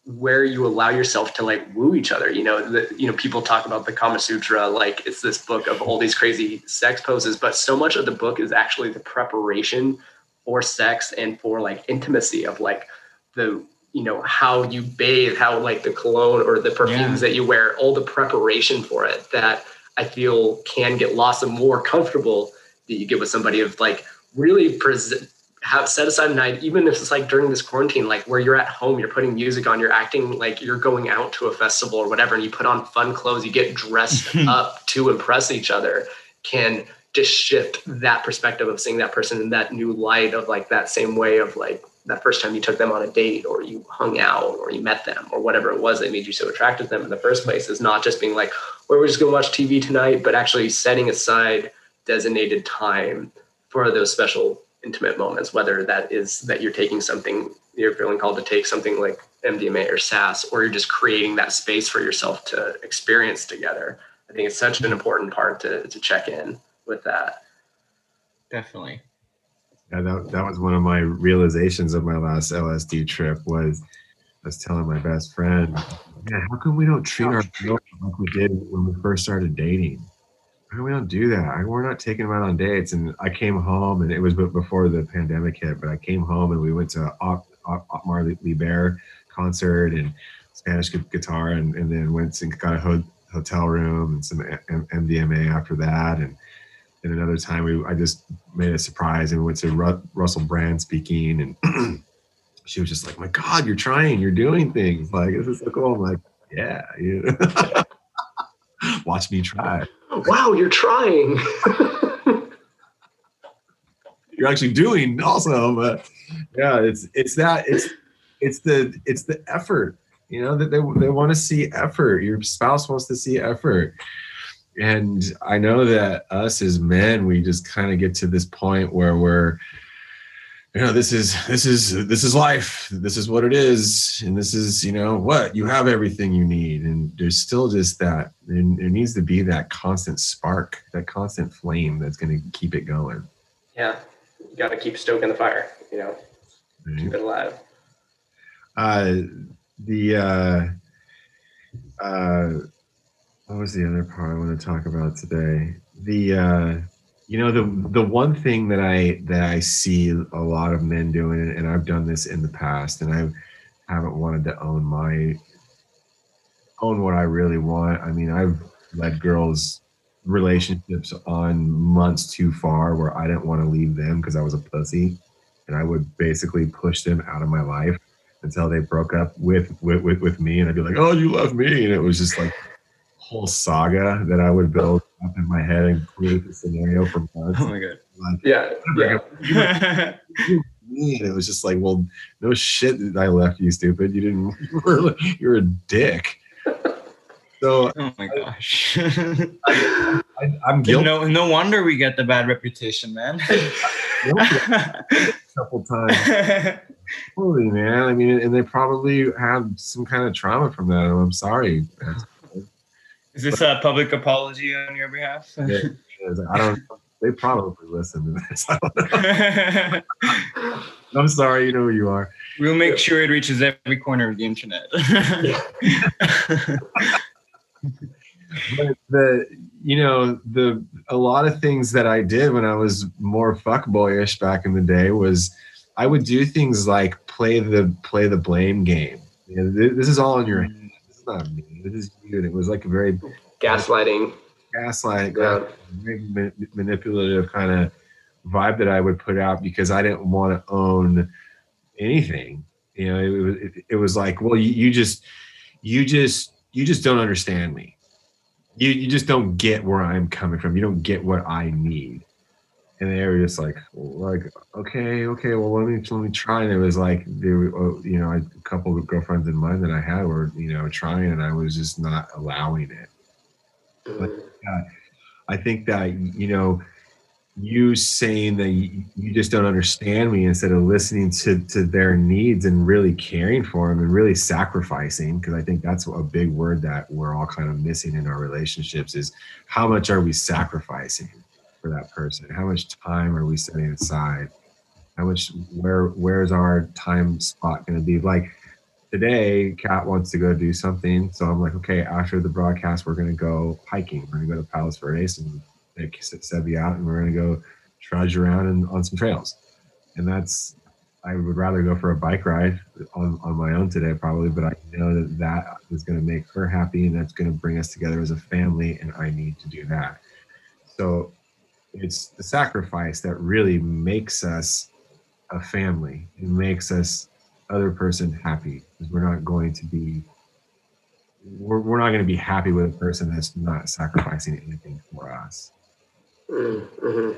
where you allow yourself to like woo each other. You know, the, you know, people talk about the Kama Sutra like it's this book of all these crazy sex poses, but so much of the book is actually the preparation for sex and for like intimacy of like the you know how you bathe, how like the cologne or the perfumes yeah. that you wear, all the preparation for it that I feel can get lost and more comfortable that you get with somebody of like really present have set aside a night, even if it's like during this quarantine, like where you're at home, you're putting music on, you're acting like you're going out to a festival or whatever, and you put on fun clothes, you get dressed *laughs* up to impress each other, can just shift that perspective of seeing that person in that new light of like that same way of like that first time you took them on a date or you hung out or you met them or whatever it was that made you so attracted to them in the first place is not just being like, well, we're just gonna watch TV tonight, but actually setting aside designated time for those special intimate moments, whether that is that you're taking something, you're feeling called to take something like MDMA or SAS, or you're just creating that space for yourself to experience together. I think it's such an important part to, to check in with that. Definitely. Yeah, that, that was one of my realizations of my last LSD trip was I was telling my best friend, man, how come we don't treat our girls like we did when we first started dating? We don't do that? We're not taking them out on dates. And I came home, and it was before the pandemic hit. But I came home, and we went to Ottmar Liebert concert and Spanish guitar, and, and then went and got a ho- hotel room and some MDMA after that, and and another time we I just made a surprise and we went to Ru- Russell Brand speaking, and *clears throat* she was just like, "My God, you're trying, you're doing things like this is so cool." I'm like, "Yeah, you *laughs* *laughs* watch me try." wow, you're trying. *laughs* you're actually doing also, but yeah, it's it's that it's it's the it's the effort. You know that they they want to see effort. Your spouse wants to see effort. And I know that us as men, we just kind of get to this point where we're you know this is this is this is life. This is what it is. And this is you know what? You have everything you need. And there's still just that there, there needs to be that constant spark that constant flame that's going to keep it going. Yeah. You got to keep stoking the fire you know? Keep it alive. Uh the uh uh what was the other part i want to talk about today? The uh you know the the one thing that I that I see a lot of men doing, and I've done this in the past, and I haven't wanted to own my own what I really want. I mean, I've led girls relationships on months too far where I didn't want to leave them because I was a pussy, and I would basically push them out of my life until they broke up with with with, with me, and I'd be like, "Oh, you love me," and it was just like whole saga that I would build up in my head and create the scenario for months. Oh my god! Like, yeah, yeah. and it was just like, well, no shit that I left you, stupid. You didn't. *laughs* You were, you're a dick. So, oh my gosh, I, am guilty. No, no wonder we get the bad reputation, man. a *laughs* couple times. *laughs* Holy man! I mean, and they probably have some kind of trauma from that. I'm sorry. Is this a public apology on your behalf? Yeah, I don't. They probably listen to this. *laughs* I'm sorry. You know who you are. We'll make yeah. sure it reaches every corner of the internet. but the you know the a lot of things that I did when I was more fuckboyish back in the day was I would do things like play the play the blame game. You know, this is all in your mm not me. Is you. And it was like a very gaslighting, gaslighting, yeah. very manipulative kind of vibe that I would put out because I didn't want to own anything. You know, it, was it, it was like, well, you, you just you just you just don't understand me. You you just don't get where I'm coming from. You don't get what I need and they were just like, like, okay, okay, well, let me let me try. And it was like, there were, oh, you know, a couple of girlfriends in mind that I had were, you know, trying, and I was just not allowing it. But uh, I think that you know, you saying that you, you just don't understand me instead of listening to to their needs and really caring for them and really sacrificing, because I think that's a big word that we're all kind of missing in our relationships is how much are we sacrificing for that person? How much time are we setting aside? How much where where's our time spot going to be? Like today, Kat wants to go do something. So I'm like, okay, after the broadcast, we're going to go hiking. We're going to go to Palos Verdes and take Sebi out and we're going to go trudge around and on some trails. And that's, I would rather go for a bike ride on, on my own today, probably, but I know that that is going to make her happy and that's going to bring us together as a family. And I need to do that. So it's the sacrifice that really makes us a family. It makes us other person happy because we're not going to be we're, we're not going to be happy with a person that's not sacrificing anything for us mm-hmm.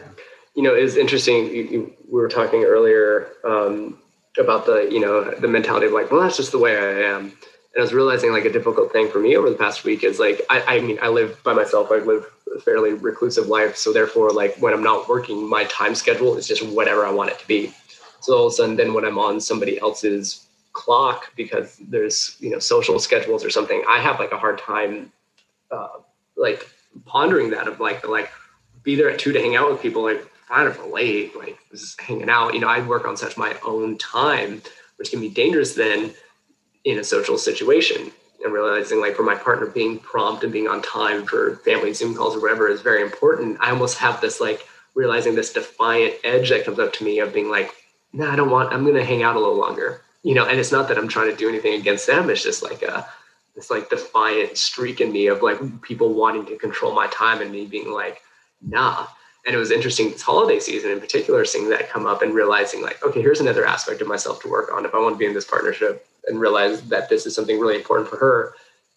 you know it's interesting you, you, we were talking earlier um, about the you know the mentality of like well that's just the way i am and i was realizing like a difficult thing for me over the past week is like i, I mean i live by myself i live fairly reclusive life so therefore like when i'm not working my time schedule is just whatever i want it to be so all of a sudden, then when I'm on somebody else's clock because there's you know social schedules or something, I have like a hard time uh, like pondering that of like like be there at two to hang out with people like if I'm late like just hanging out. You know, I work on such my own time, which can be dangerous then in a social situation. And realizing like for my partner being prompt and being on time for family Zoom calls or whatever is very important. I almost have this like realizing this defiant edge that comes up to me of being like, no, I don't want, I'm going to hang out a little longer, you know, and it's not that I'm trying to do anything against them. It's just like a, this like defiant streak in me of like people wanting to control my time and me being like, nah. And it was interesting this holiday season in particular, seeing that come up and realizing like, okay, here's another aspect of myself to work on. If I want to be in this partnership and realize that this is something really important for her,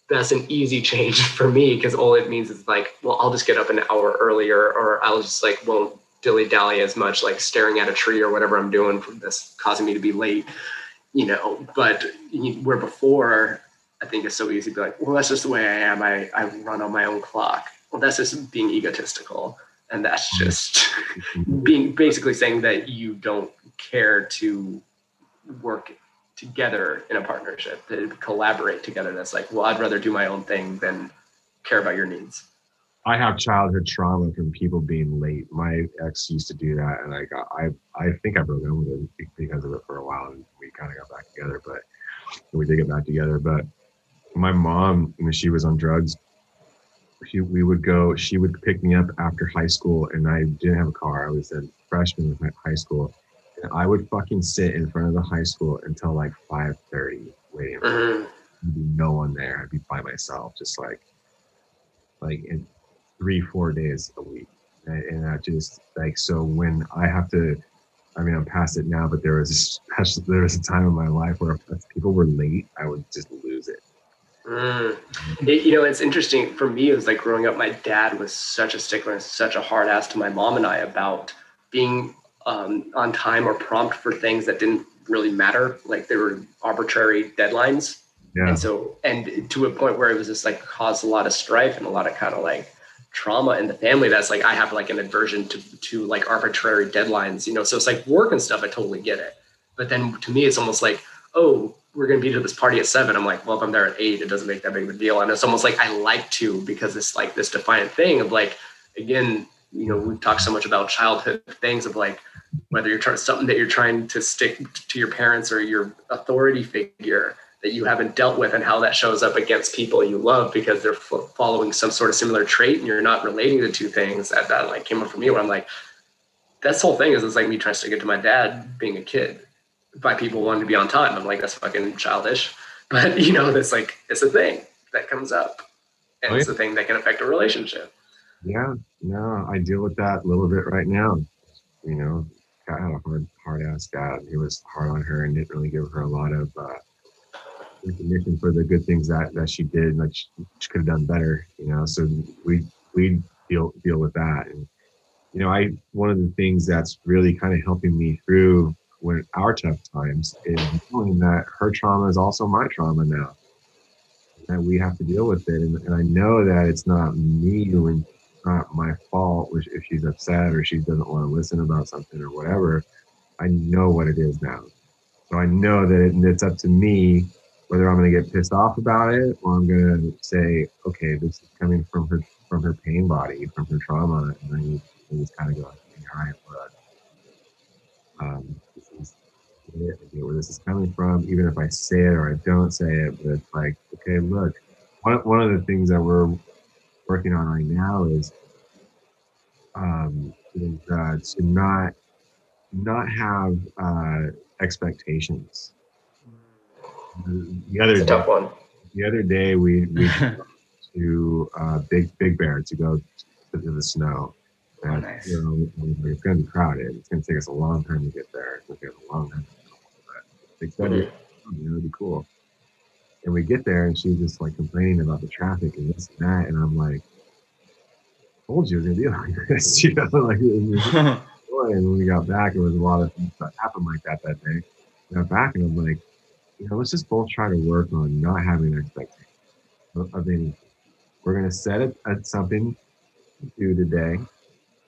that's an easy *laughs* change for me because all it means is like, well, I'll just get up an hour earlier or I'll just like won't dilly dally as much, like staring at a tree or whatever I'm doing for this causing me to be late, you know. But where before, I think it's so easy to be like, well, that's just the way I am. I, I run on my own clock. Well, that's just being egotistical. And that's mm-hmm. just *laughs* being basically saying that you don't care to work together in a partnership, to collaborate together. That's like, well, I'd rather do my own thing than care about your needs. I have childhood trauma from people being late. My ex used to do that, and I got I I think I broke up with him because of it for a while, and we kind of got back together. But we did get back together. But my mom, when she was on drugs, she we would go. She would pick me up after high school, and I didn't have a car. I was a freshman in high school, I would fucking sit in front of the high school until like five thirty, waiting. Mm-hmm. There'd be no one there. I'd be by myself, just like like and three, four days a week. And, and I just like, so when I have to, I mean, I'm past it now, but there was a special, there was a time in my life where if people were late, I would just lose it. Mm. It, you know, it's interesting for me. It was like growing up. My dad was such a stickler and such a hard ass to my mom and I about being um, on time or prompt for things that didn't really matter. Like there were arbitrary deadlines, yeah. and so and to a point where it was just like caused a lot of strife and a lot of kind of like trauma in the family that's like I have like an aversion to to like arbitrary deadlines, you know. So it's like work and stuff, I totally get it. But then to me it's almost like, oh, we're gonna be to this party at seven. I'm like, well, if I'm there at eight, it doesn't make that big of a deal. And it's almost like I like to because it's like this defiant thing of like, again, you know, we've talked so much about childhood things of like whether you're trying something that you're trying to stick to your parents or your authority figure that you haven't dealt with and how that shows up against people you love because they're f- following some sort of similar trait and you're not relating the two things that, that like came up for me where I'm like, this whole thing is it's like me trying to stick it to my dad being a kid by people wanting to be on time. I'm like, that's fucking childish. *laughs* But you know, that's like, it's a thing that comes up and oh, yeah. it's a thing that can affect a relationship. Yeah, no, I deal with that a little bit right now. You know, I had a hard, hard ass dad. He was hard on her and didn't really give her a lot of, uh, recognition for the good things that that she did like she, she could have done better you know? So we we deal deal with that. And you know i one of the things that's really kind of helping me through when our tough times is knowing that her trauma is also my trauma now that we have to deal with it. And, and i know that it's not me not my fault if she's upset or she doesn't want to listen about something or whatever i know what it is now so i know that it, it's up to me whether I'm going to get pissed off about it or I'm going to say, okay, this is coming from her from her pain body, from her trauma, and then you, just kind of go, all right, but um, this is I get where this is coming from, even if I say it or I don't say it. But it's like, okay, look, one, one of the things that we're working on right now is um, is uh, to not not have uh, expectations. The other It's a tough day, one. the other day we we went *laughs* to uh, Big Big Bear to go to the snow. Oh, And, nice. you know, it's going to be crowded. It's going to take us a long time to get there. It's going to take us a long time. But they said, Mhm. you know, it'd be cool. And we get there, and she's just like complaining about the traffic and this and that. And I'm like, told you it was to be like *laughs* this, you know, like *laughs* it was joy. And when we got back, it was a lot of things that happened like that that day. We got back, and I'm like, you know, let's just both try to work on not having expectations of, of anything. We're to set it at something to do today,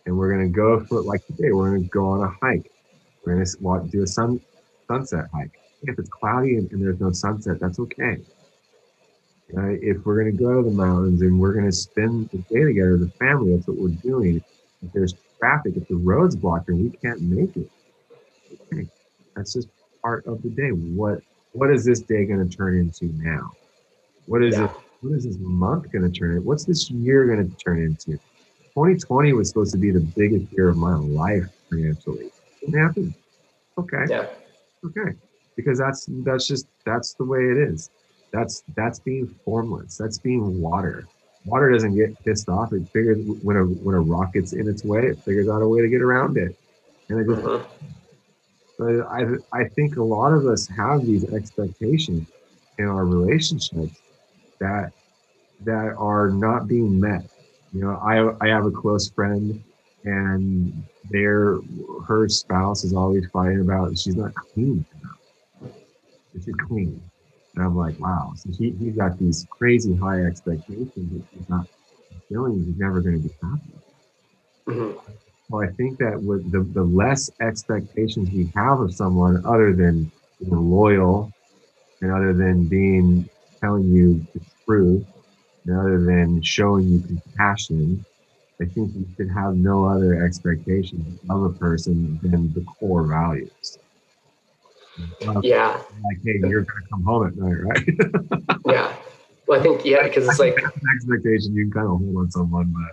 and we're to go for it like today. We're to go on a hike. We're walk, do a sun sunset hike. If it's cloudy and, and there's no sunset, that's okay. Uh, if we're going to go to the mountains and we're going to spend the day together as a family, that's what we're doing. If there's traffic, if the road's blocked and we can't make it, okay, that's just part of the day. What what is this day going to turn into now? What is Yeah. it? What is this month going to turn into? What's this year going to turn into? 2020 was supposed to be the biggest year of my life financially. Didn't happen. Okay Yeah. okay because that's that's just that's the way it is that's that's being formless that's being water water doesn't get pissed off it figures when a when a rock gets in its way it figures out a way to get around it and it just Mhm. but I, I think a lot of us have these expectations in our relationships that that are not being met. You know, I I have a close friend and their her spouse is always fighting about she's not clean. She's clean. And I'm like, wow. So he, he's got these crazy high expectations that she's not fulfilling. He's never going to be happy. Mhm. Well, I think that with the, the less expectations we have of someone other than being loyal and other than being telling you the truth and other than showing you compassion, I think you should have no other expectations of a person than the core values. Uh, Yeah. Like, hey, you're going to come home at night, right? *laughs* Yeah. Well, I think, yeah, because it's like, an expectation you can kind of hold on someone, but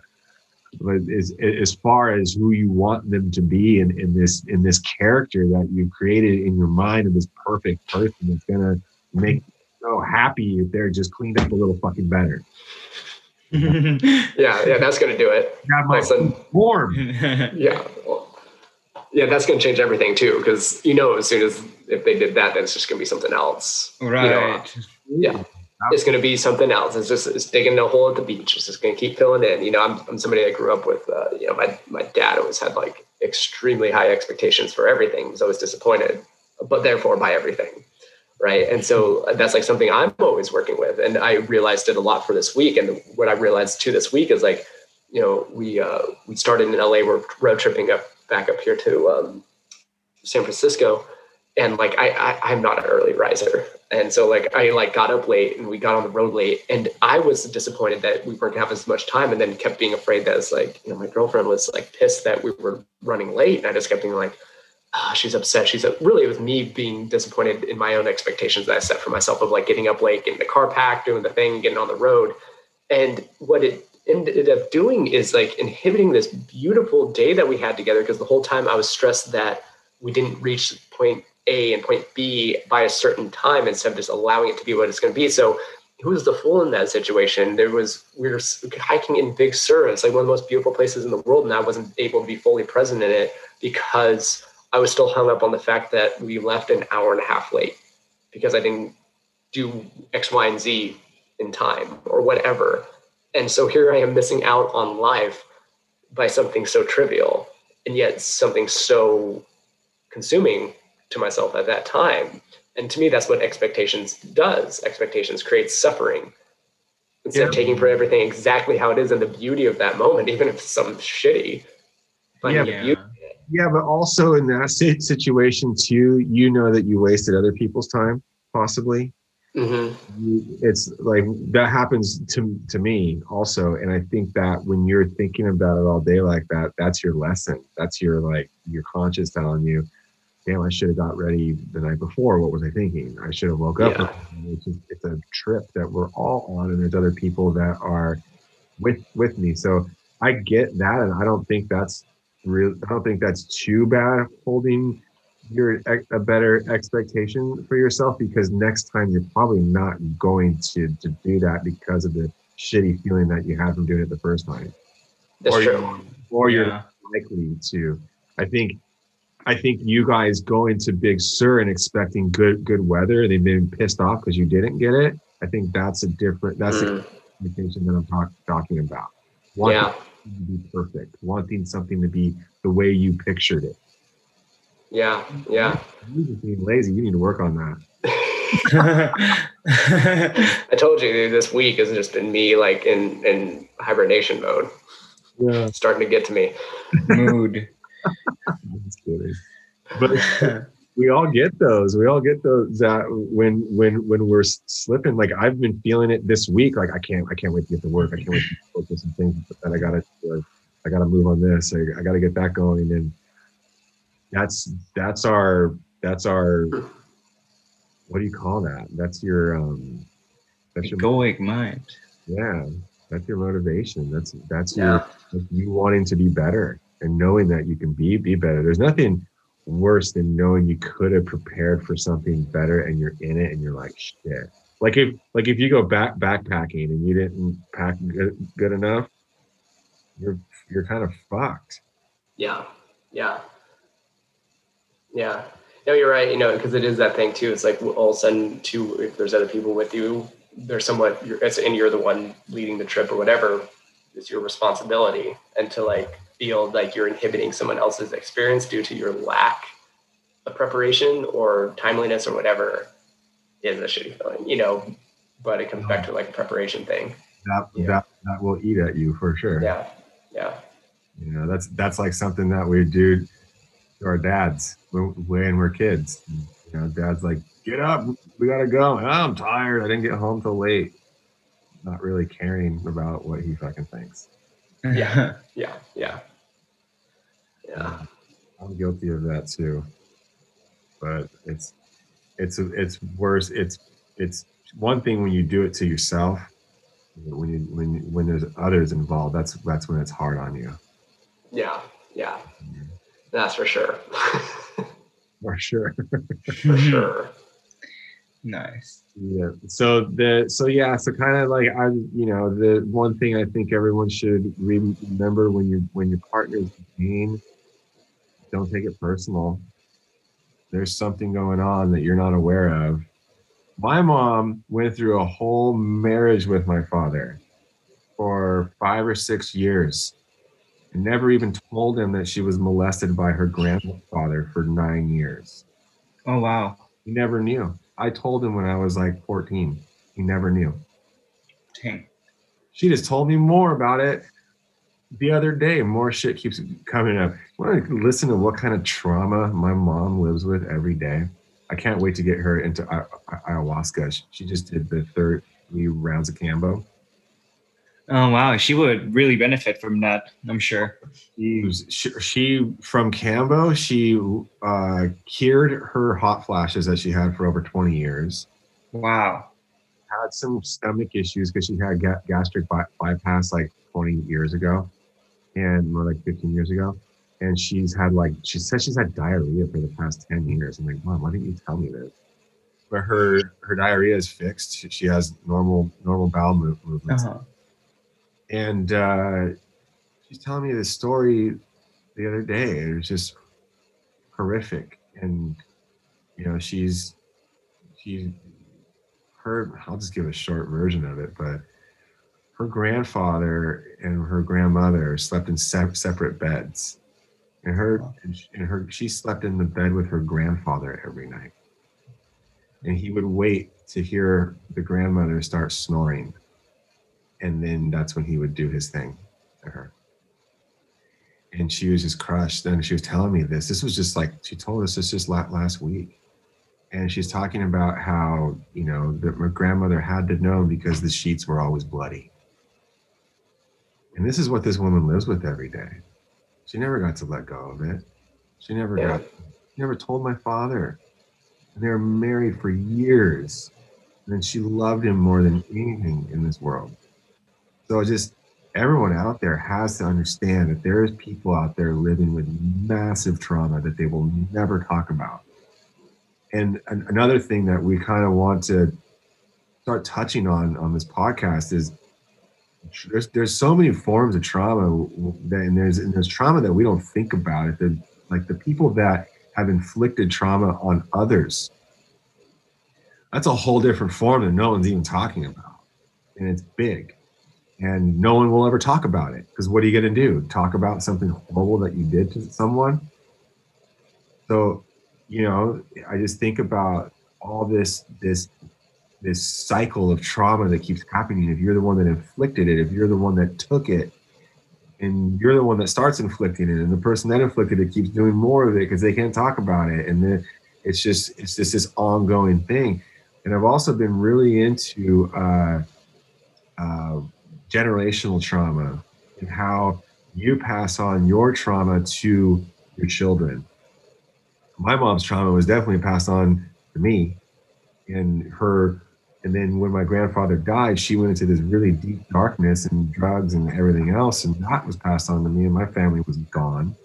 but as as far as who you want them to be in, in this in this character that you created in your mind of this perfect person that's gonna make you so happy if they're just cleaned up a little fucking better. *laughs* yeah, yeah, that's going to do it. Got All my of a sudden, form. *laughs* yeah. Well, yeah, that's going to change everything too, because you know, as soon as if they did that, then it's just going to be something else. right. Yeah. It's going to be something else. It's just it's digging a hole at the beach. It's just going to keep filling in. You know, I'm, I'm somebody that grew up with, uh, you know, my, my dad always had like extremely high expectations for everything. He was always disappointed, but therefore by everything. Right. And so that's like something I'm always working with. And I realized it a lot for this week. And what I realized too this week is like, you know, we, uh, we started in LA, we're road tripping up back up here to, um, San Francisco. And like, I, I, I'm not an early riser. And so like I like got up late and we got on the road late and I was disappointed that we weren't having as much time and then kept being afraid that it's like, you know, my girlfriend was like pissed that we were running late. And I just kept being like, ah, she's upset. She's really it was me being disappointed in my own expectations that I set for myself of like getting up late, getting the car packed, doing the thing, getting on the road. And what it ended up doing is like inhibiting this beautiful day that we had together because the whole time I was stressed that we didn't reach the point A and point B by a certain time instead of just allowing it to be what it's going to be. So who's the fool in that situation? There was we were hiking in Big Sur. It's like one of the most beautiful places in the world, and I wasn't able to be fully present in it because I was still hung up on the fact that we left an hour and a half late because I didn't do X, Y, and Z in time or whatever. And so here I am missing out on life by something so trivial and yet something so consuming to myself at that time. And to me, that's what expectations does. Expectations creates suffering. Instead Yeah. of taking for everything exactly how it is and the beauty of that moment, even if it's something shitty, finding Yeah. beauty. Yeah, but also in that situation too, you know that you wasted other people's time, possibly. Mhm. It's like that happens to to me also, and I think that when you're thinking about it all day like that, that's your lesson. That's your like your conscious telling you, damn, I should have got ready the night before. What was I thinking? I should have woke up. Yeah. It's, just, it's a trip that we're all on, and there's other people that are with with me. So I get that, and I don't think that's real. I don't think that's too bad holding your a better expectation for yourself because next time you're probably not going to to do that because of the shitty feeling that you had from doing it the first time That's or true. you're, or you're likely to. I think, I think you guys going to Big Sur and expecting good good weather, they've been pissed off because you didn't get it. I think that's a different. That's the Mm, communication that I'm talk, talking about. Wanting yeah. something to be perfect, wanting something to be the way you pictured it. Yeah. Yeah. You just being lazy. You need to work on that. *laughs* I told you dude, this week has just been me like in in hibernation mode. Yeah, It's starting to get to me. *laughs* *laughs* Mood. I'm just kidding. But *laughs* we all get those. We all get those that when when when we're slipping. Like I've been feeling it this week. Like I can't I can't wait to get to work. I can't wait to focus on things. But then I gotta uh, I gotta move on this. I, I gotta get that going. And that's that's our that's our what do you call that? That's your um that's your Egoic mind. yeah that's your motivation. That's that's your Yeah. like you wanting to be better and knowing that you can be be better. There's nothing worse than knowing you could have prepared for something better and you're in it and you're like shit. Like if like if you go back backpacking and you didn't pack good, good enough, you're you're kind of fucked. Yeah. Yeah. Yeah. No, you're right. You know, because it is that thing too. It's like all of a sudden, too, if there's other people with you, they're somewhat, you're, and you're the one leading the trip or whatever. It's your responsibility, and to like feel like you're inhibiting someone else's experience due to your lack of preparation or timeliness or whatever is a shitty feeling. You know, but it comes back to like a preparation thing. That Yeah. that that will eat at you for sure. Yeah. Yeah. You know, that's that's like something that we do to our dads when, when we're kids. You know, dad's like, "Get up, we gotta go." "Oh, I'm tired. I didn't get home till late. Not really caring about what he fucking thinks. Yeah. *laughs* Yeah. Yeah. Yeah. I'm guilty of that too. But it's it's it's worse. It's it's one thing when you do it to yourself. When you when when there's others involved, that's that's when it's hard on you. Yeah, yeah, mm-hmm. that's *laughs* for sure. For sure. for sure. Nice. Yeah. So the so yeah. So kind of like I, you know, the one thing I think everyone should remember when you when your partner's in pain, don't take it personal. There's something going on that you're not aware of. My mom went through a whole marriage with my father for five or six years and never even told him that she was molested by her grandfather for nine years. Oh wow. He never knew. I told him when I was like 14. He never knew. Dang. She just told me more about it the other day. More shit keeps coming up. Want to listen to what kind of trauma my mom lives with every day? I can't wait to get her into ayahuasca. She- She just did the third three rounds of Kambo. Oh wow. She would really benefit from that. I'm sure. She, was- she, she from Kambo, she uh, cured her hot flashes that she had for over 20 years. Wow. had some stomach issues because she had ga- gastric by- bypass like 20 years ago and more like 15 years ago and she's had like she says she's had diarrhea for the past 10 years i'm like mom why didn't you tell me this but her her diarrhea is fixed she, she has normal normal bowel move, movements Uh-huh. And uh she's telling me this story the other day it was just horrific. And you know she's she her i'll just give a short version of it but her grandfather and her grandmother slept in se- separate beds. And her and her she slept in the bed with her grandfather every night. And he would wait to hear the grandmother start snoring and then that's when he would do his thing to her and she was just crushed and she was telling me this this was just like she told us this just last week and she's talking about how you know that my grandmother had to know because the sheets were always bloody and this is what this woman lives with every day she never got to let go of it she never Yeah. got She never told my father. And they were married for years. And she loved him more than anything in this world. So just everyone out there has to understand that there's people out there living with massive trauma that they will never talk about. And an- another thing that we kind of want to start touching on on this podcast is there's there's so many forms of trauma that and there's and there's trauma that we don't think about it. The like the people that have inflicted trauma on others that's a whole different form that no one's even talking about. And it's big and no one will ever talk about it. Because what are you going to do? Talk about something horrible that you did to someone? So you know i just think about all this this this cycle of trauma that keeps happening. If you're the one that inflicted it if you're the one that took it and you're the one that starts inflicting it and the person that inflicted it keeps doing more of it because they can't talk about it and then it's just it's just this ongoing thing. And i've also been really into uh, uh, generational trauma and how you pass on your trauma to your children my mom's trauma was definitely passed on to me and her and then when my grandfather died, she went into this really deep darkness and drugs and everything else, and that was passed on to me, and my family was gone.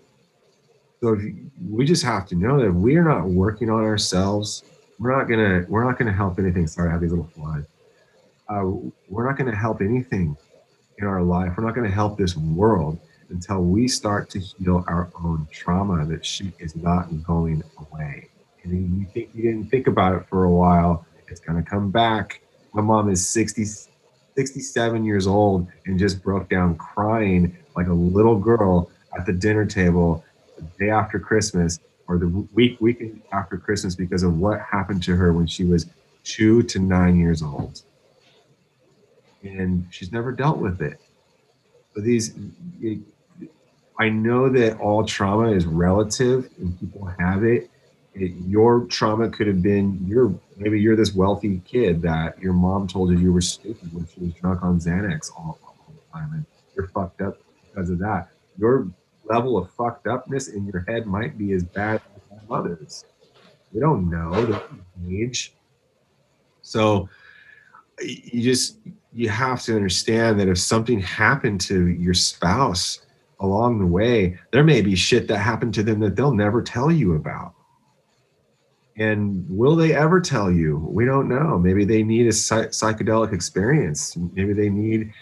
So you, we just have to know that if we are not working on ourselves, we're not gonna we're not gonna help anything. Sorry, I have these little flies. Uh, we're not gonna help anything in our life. We're not gonna help this world until we start to heal our own trauma. That shit is not going away. And you think you didn't think about it for a while it's going to come back. My mom is 60, 67 years old and just broke down crying like a little girl at the dinner table the day after Christmas or the week weekend after Christmas because of what happened to her when she was two to nine years old. And she's never dealt with it. So these, it, I know that all trauma is relative and people have it it, your trauma could have been your maybe you're this wealthy kid that your mom told you you were stupid when she was drunk on Xanax all, all the time, and you're fucked up because of that. Your level of fucked upness in your head might be as bad as others. We don't know the age, so you just you have to understand that if something happened to your spouse along the way, there may be shit that happened to them that they'll never tell you about and will they ever tell you? We don't know. Maybe they need a psychedelic experience. Maybe they need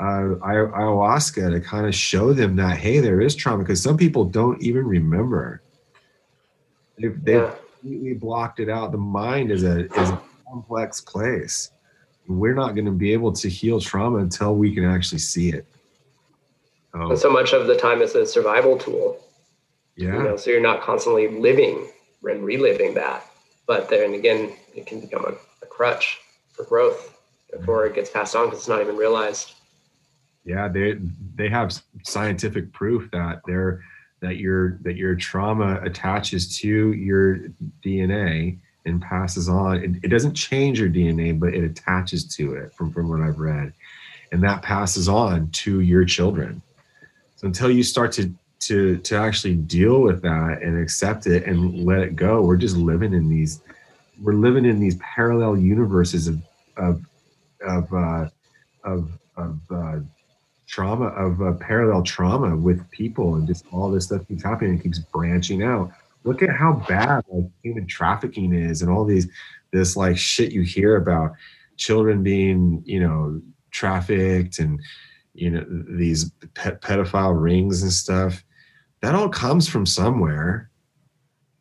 uh, ayahuasca to kind of show them that hey, there is trauma because some people don't even remember. They've, they've yeah. completely blocked it out. The mind is a is a complex place. We're not going to be able to heal trauma until we can actually see it. So, so much of the time it's a survival tool. Yeah. You know, so you're not constantly living and reliving that. But then again, it can become a, a crutch for growth before it gets passed on because it's not even realized. Yeah, they they have scientific proof that they're that your that your trauma attaches to your DNA and passes on. It, it, doesn't change your DNA, but it attaches to it from, from what I've read. And that passes on to your children. So until you start to to to actually deal with that and accept it and let it go we're just living in these we're living in these parallel universes of of of uh, of, of uh, trauma of uh, parallel trauma with people and just all this stuff keeps happening and keeps branching out look at how bad like human trafficking is and all these this like shit you hear about children being you know trafficked and you know these pet pedophile rings and stuff. That all comes from somewhere.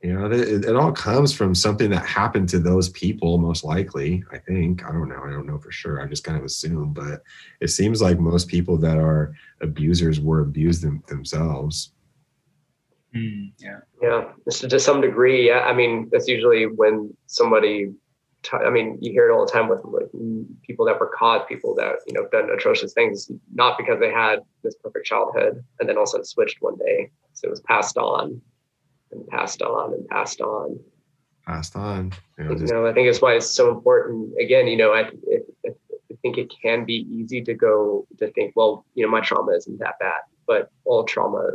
You know it, it, all comes from something that happened to those people most likely i think. I don't know. I don't know for sure. I just kind of assume but it seems like most people that are abusers were abused them, themselves mm, yeah yeah to some degree yeah. i mean that's usually when somebody I mean, you hear it all the time with like people that were caught, people that you know done atrocious things, not because they had this perfect childhood, and then also switched one day. So it was passed on, and passed on, and passed on. Passed on. You know, just... you know I think that's why it's so important. Again, you know, I, it, it, I think it can be easy to go to think, well, you know, my trauma isn't that bad, but all trauma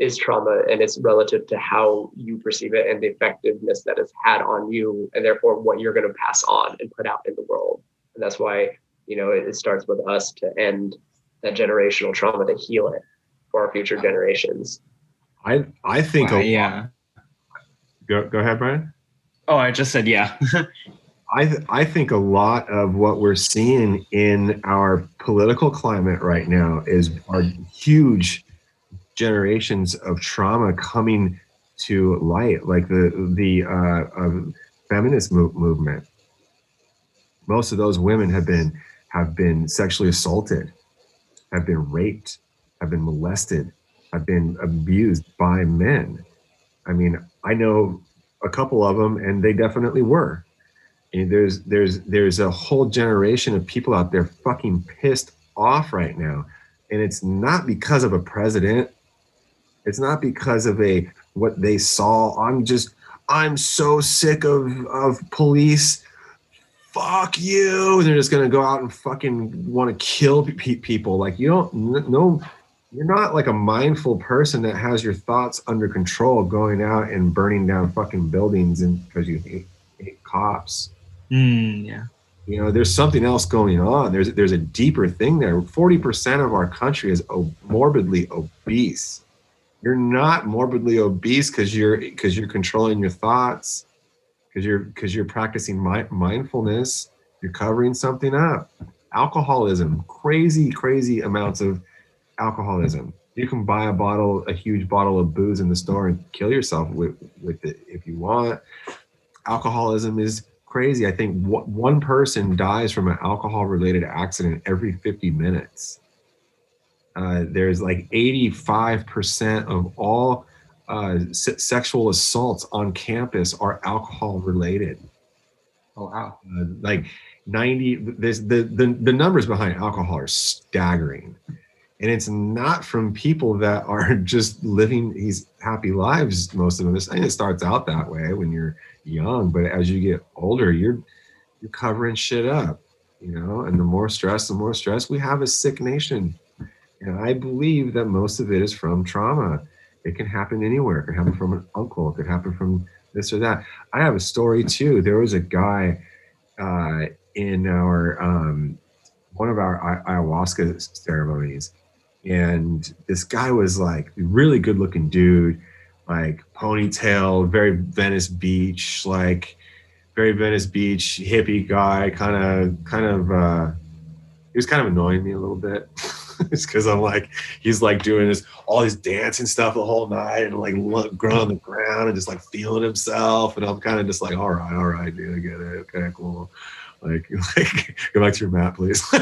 is trauma and it's relative to how you perceive it and the effectiveness that it's had on you and therefore what you're going to pass on and put out in the world and that's why you know it, it starts with us to end that generational trauma to heal it for our future generations I I think Wow, a yeah. Go go ahead, Brian. Oh, I just said yeah. *laughs* I th- I think a lot of what we're seeing in our political climate right now is are huge generations of trauma coming to light, like the the uh, uh, feminist mo- movement. Most of those women have been have been sexually assaulted, have been raped, have been molested, have been abused by men. I mean, I know a couple of them, and they definitely were. And there's there's there's a whole generation of people out there fucking pissed off right now, and it's not because of a president. It's not because of a what they saw. I'm just I'm so sick of of police. Fuck you! They're just gonna go out and fucking want to kill pe- people. Like you don't no you're not like a mindful person that has your thoughts under control going out and burning down fucking buildings and because you hate, hate cops Mm, yeah. you know there's something else going on there's there's a deeper thing there 40% of our country is morbidly obese you're not morbidly obese because you're because you're controlling your thoughts because you're because you're practicing mi- mindfulness you're covering something up. Alcoholism crazy crazy amounts of alcoholism. You can buy a bottle a huge bottle of booze in the store and kill yourself with with it if you want. Alcoholism is crazy. I think one person dies from an alcohol related accident every 50 minutes uh, there's like 85% of all uh, se- sexual assaults on campus are alcohol related. Oh wow. uh, like 90 this the, the the numbers behind alcohol are staggering. And it's not from people that are *laughs* just living these happy lives most of them. Thing it starts out that way when you're young but as you get older you're you're covering shit up you know? And the more stress the more stress. We have a sick nation and i believe that most of it is from trauma. It can happen anywhere. It could happen from an uncle. It could happen from this or that. I have a story too. There was a guy uh, in our um, one of our ayahuasca ceremonies. And this guy was like really good looking dude like ponytail very venice beach like very venice beach hippie guy kind of kind of uh he was kind of annoying me a little bit *laughs* *laughs* it's because i'm like he's like doing this all his dancing stuff the whole night and like look growing on the ground and just like feeling himself. And i'm kind of just like all right all right dude i get it. Okay cool. Like, *laughs* like go back to your mat please. *laughs*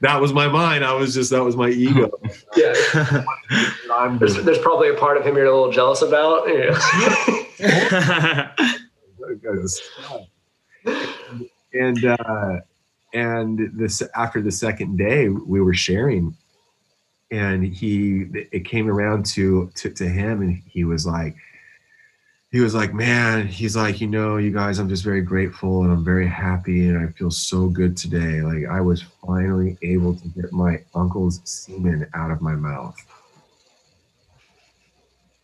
That was my mind. I was just that was my ego. yeah. There's, there's probably a part of him you're a little jealous about. Yeah. and uh, and this after the second day we were sharing, and he it came around to to, to him, and he was like. He was like, man, he's like, you know, you guys, I'm just very grateful and I'm very happy and I feel so good today. Like, I was finally able to get my uncle's semen out of my mouth.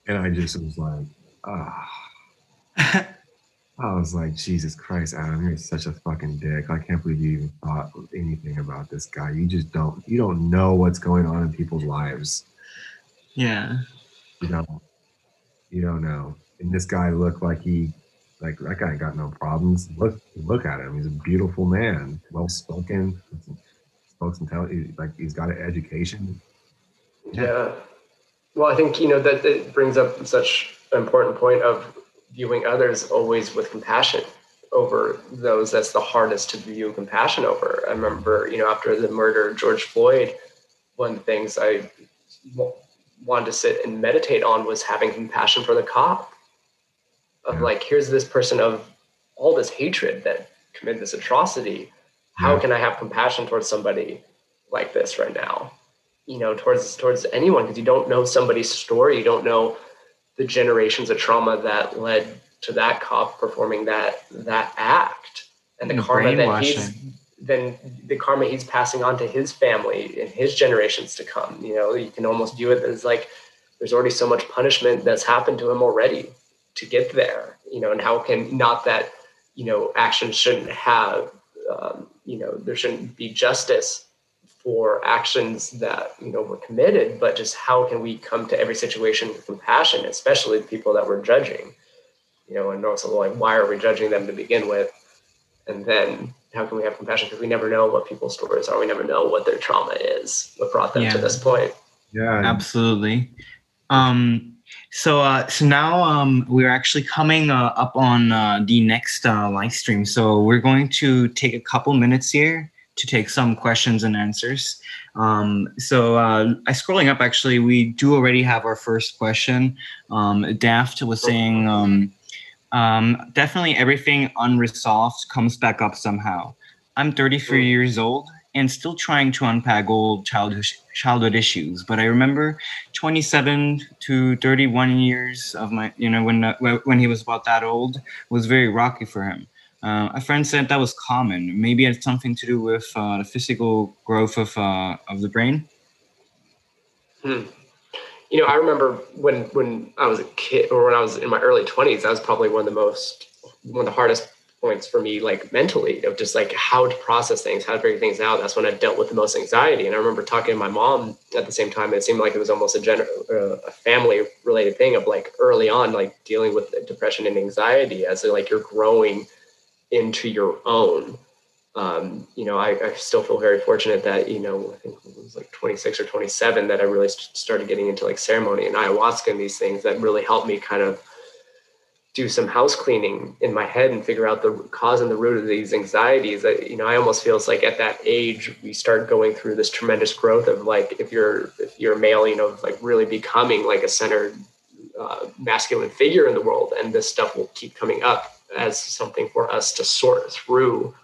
And I just was like, ah. *laughs* I was like, Jesus Christ, Adam, you're such a fucking dick. I can't believe you even thought anything about this guy. You just don't, you don't know what's going on in people's lives. yeah. You don't, you don't know. And this guy looked like he, like that guy got no problems. Look, look at him. He's a beautiful man, well spoken, spoken intelligent. Like he's got an education. Yeah. Well, I think, you know, that it brings up such an important point of viewing others always with compassion over those that's the hardest to view compassion over. I remember, you know, after the murder of George Floyd, one of the things I w- wanted to sit and meditate on was having compassion for the cop. Of Yeah. like, here's this person of all this hatred that committed this atrocity. How Yeah. can I have compassion towards somebody like this right now? you know towards towards anyone because you don't know somebody's story you don't know the generations of trauma that led to that cop performing that that act and the The karma that he's then the karma he's passing on to his family and his generations to come. You know, you can almost view it as like there's already so much punishment that's happened to him already to get there. You know, and how can not that you know actions shouldn't have um, you know there shouldn't be justice for actions that you know were committed, but just how can we come to every situation with compassion, especially the people that we're judging. You know, and also like why are we judging them to begin with? And then how can we have compassion? Because we never know what people's stories are. We never know what their trauma is, what brought them yeah. to this point. Yeah, absolutely. Um, so, uh, so now um, we're actually coming uh, up on uh, the next uh, live stream. So we're going to take a couple minutes here to take some questions and answers. Um, so, uh, I scrolling up, actually, we do already have our first question. Um, Daft was saying. Um, um, definitely everything unresolved comes back up somehow. I'm 33 mm. years old and still trying to unpack old childhood childhood issues. But I remember 27 to 31 years of my, you know, when uh, when he was about that old was very rocky for him. Uh, a friend said that was common. Maybe it had something to do with uh, the physical growth of uh, of the brain. Hmm you know, I remember when when I was a kid or when I was in my early 20s, that was probably one of the most one of the hardest points for me, like mentally, of just like how to process things, how to figure things out. That's when I dealt with the most anxiety. And I remember talking to my mom at the same time. It seemed like it was almost a general, uh, a family related thing of like early on, like dealing with depression and anxiety as like you're growing into your own um, you know, I, I, still feel very fortunate that, you know, I think it was like 26 or 27 that I really started getting into like ceremony and ayahuasca and these things that really helped me kind of do some house cleaning in my head and figure out the cause and the root of these anxieties that, you know, I almost feels like at that age, we start going through this tremendous growth of like, if you're, if you're male, you know, like really becoming like a centered uh, masculine figure in the world. And this stuff will keep coming up as something for us to sort through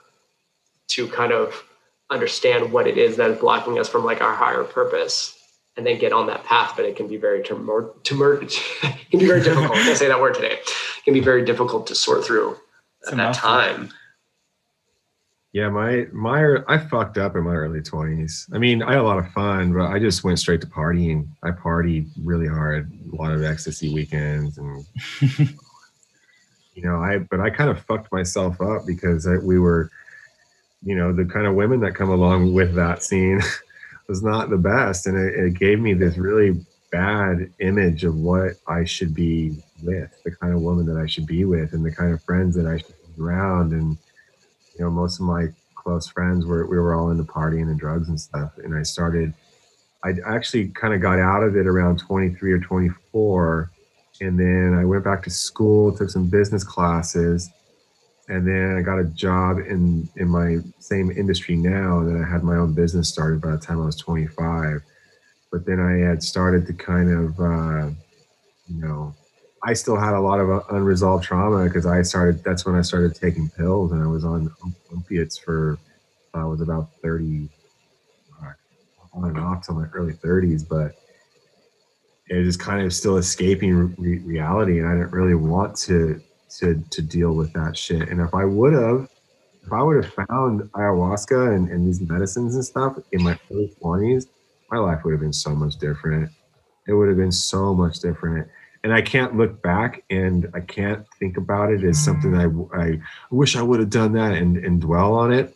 to kind of understand what it is that is blocking us from like our higher purpose and then get on that path. But it can be very tumor, tumor *laughs* it can be very difficult. I say that word today. It can be very difficult to sort through at that time. Yeah my my i fucked up in my early 20s i mean i had a lot of fun but i just went straight to partying. I partied really hard a lot of ecstasy weekends and *laughs* you know i but i kind of fucked myself up because I, we were you know the kind of women that come along with that scene *laughs* was not the best. And it, it, gave me this really bad image of what i should be with the kind of woman that i should be with and the kind of friends that i should be around. And you know most of my close friends were we were all into partying and drugs and stuff. And i started i actually kind of got out of it around 23 or 24 and then i went back to school took some business classes and then I got a job in in my same industry now. And then I had my own business started by the time I was 25. But then I had started to kind of, uh, you know, I still had a lot of uh, unresolved trauma because I started. That's when I started taking pills, and I was on opiates for I was about 30, uh, on and off till my early 30s. But it was kind of still escaping re- reality, and I didn't really want to to to deal with that shit. And if I would have, if I would have found ayahuasca and, and these medicines and stuff in my early twenties, my life would have been so much different. It would have been so much different. And I can't look back and I can't think about it as something I, I wish I would have done that and, and dwell on it.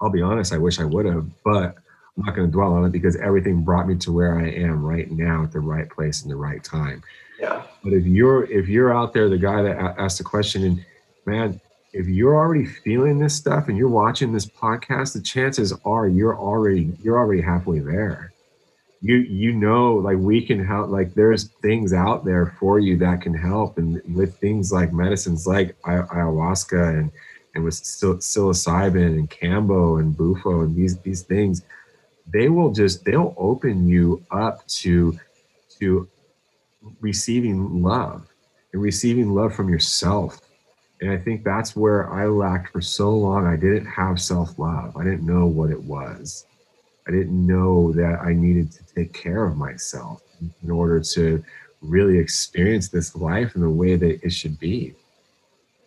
I'll be honest, I wish I would have, but I'm not going to dwell on it because everything brought me to where I am right now at the right place in the right time. Yeah. But if you're if you're out there, the guy that asked the question, and man, if you're already feeling this stuff and you're watching this podcast, the chances are you're already you're already halfway there. You you know, like we can help. Like there's things out there for you that can help, and with things like medicines like ayahuasca and and with psilocybin and Kambo and bufo and these these things, they will just they'll open you up to to receiving love and receiving love from yourself. And I think that's where I lacked for so long. I didn't have self love. I didn't know what it was. I didn't know that I needed to take care of myself in order to really experience this life in the way that it should be.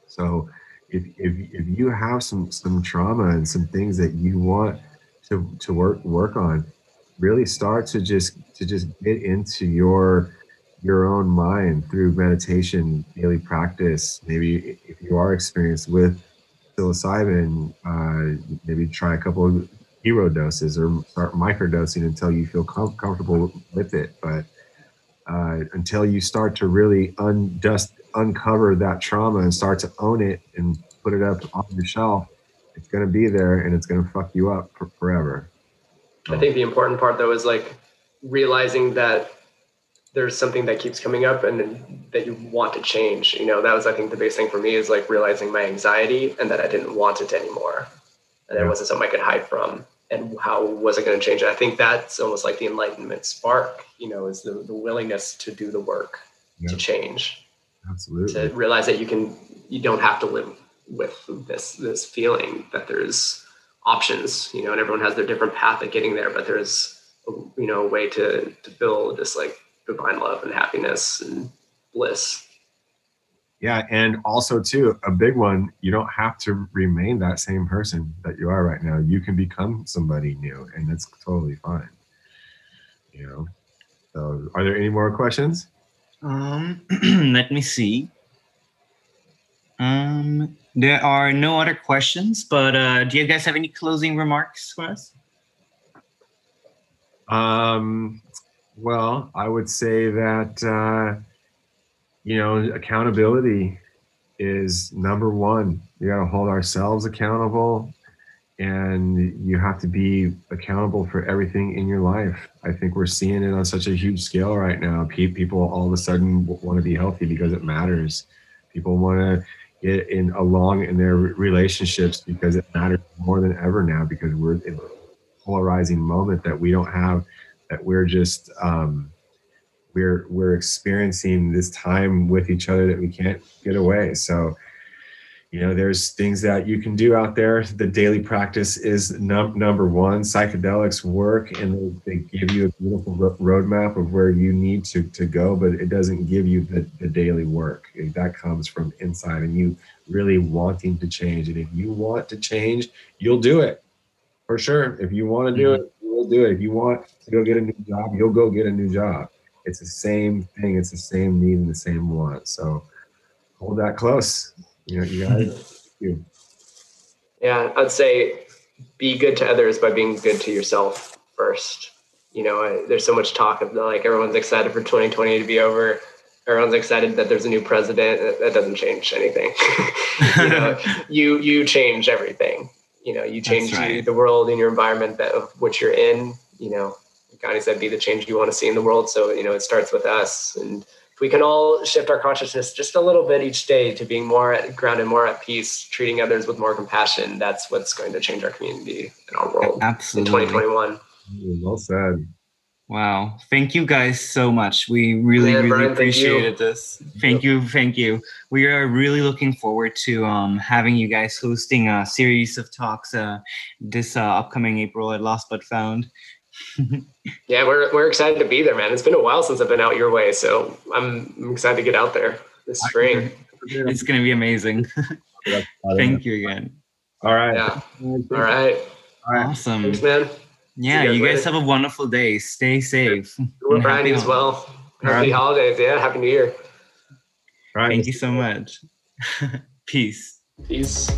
So, if, if, if you have some some trauma and some things that you want to to work work on really start to just to just get into your your own mind through meditation daily practice. Maybe if you are experienced with psilocybin uh, maybe try a couple of hero doses or start microdosing until you feel com- comfortable with it. But uh, until you start to really undust uncover that trauma and start to own it and put it up on your shelf, it's going to be there and it's going to fuck you up for forever. I think the important part though is like realizing that there's something that keeps coming up and that you want to change. You know, that was I think the biggest thing for me is like realizing my anxiety and that I didn't want it anymore. And yeah. it wasn't something I could hide from. And how was I going to change it? I think that's almost like the enlightenment spark, you know, is the, the willingness to do the work yeah. to change. Absolutely. To realize that you can you don't have to live with this this feeling that there's options you know and everyone has their different path of getting there but there's a, you know a way to to build this like divine love and happiness and bliss. Yeah and also too a big one you don't have to remain that same person that you are right now. You can become somebody new and that's totally fine you know? So are there any more questions? Um *clears throat* let me see. Um, there are no other questions, but uh, do you guys have any closing remarks for us? Um, well, I would say that uh, you know accountability is number one. You got to hold ourselves accountable, and you have to be accountable for everything in your life. I think we're seeing it on such a huge scale right now. People all of a sudden want to be healthy because it matters. People want to get in along in their relationships because it matters more than ever now because we're in a polarizing moment that we don't have that we're just um, we're we're experiencing this time with each other that we can't get away. So you know there's things that you can do out there. The daily practice is num- number one psychedelics work and they, they give you a beautiful ro- roadmap of where you need to, to go but it doesn't give you the, the daily work. That comes from inside and you really wanting to change. And if you want to change you'll do it. For sure. If you want to do mm-hmm. it you'll do it. If you want to go get a new job you'll go get a new job. It's the same thing. It's the same need and the same want. So hold that close you know, you guys. you. Yeah, I'd say be good to others by being good to yourself first. You know, I, there's so much talk of like everyone's excited for 2020 to be over. Everyone's excited that there's a new president. That, that doesn't change anything. *laughs* you know, *laughs* you you change everything. You know, you change right. you, the world and your environment that of which you're in. You know, Gandhi said, "Be the change you want to see in the world." So you know, it starts with us and we can all shift our consciousness just a little bit each day to being more at, grounded, more at peace, treating others with more compassion, that's what's going to change our community and our world Absolutely. in 2021. Well said. Wow. Thank you guys so much. We really, Man, really Brian, appreciated this. Thank you. Thank you. We are really looking forward to um, having you guys hosting a series of talks uh, this uh, upcoming April at Lost But Found. Yeah, we're we're excited to be there, man. It's been a while since I've been out your way, so I'm, I'm excited to get out there this spring. It's going to be amazing. *laughs* Thank you again. All right. Yeah. All right. Awesome. Thanks, man. Yeah, you guys, have a wonderful day. Stay safe. We're Brian as well. Happy right. holidays. Yeah. Happy New Year. Right. Thank you so much. *laughs* Peace. Peace.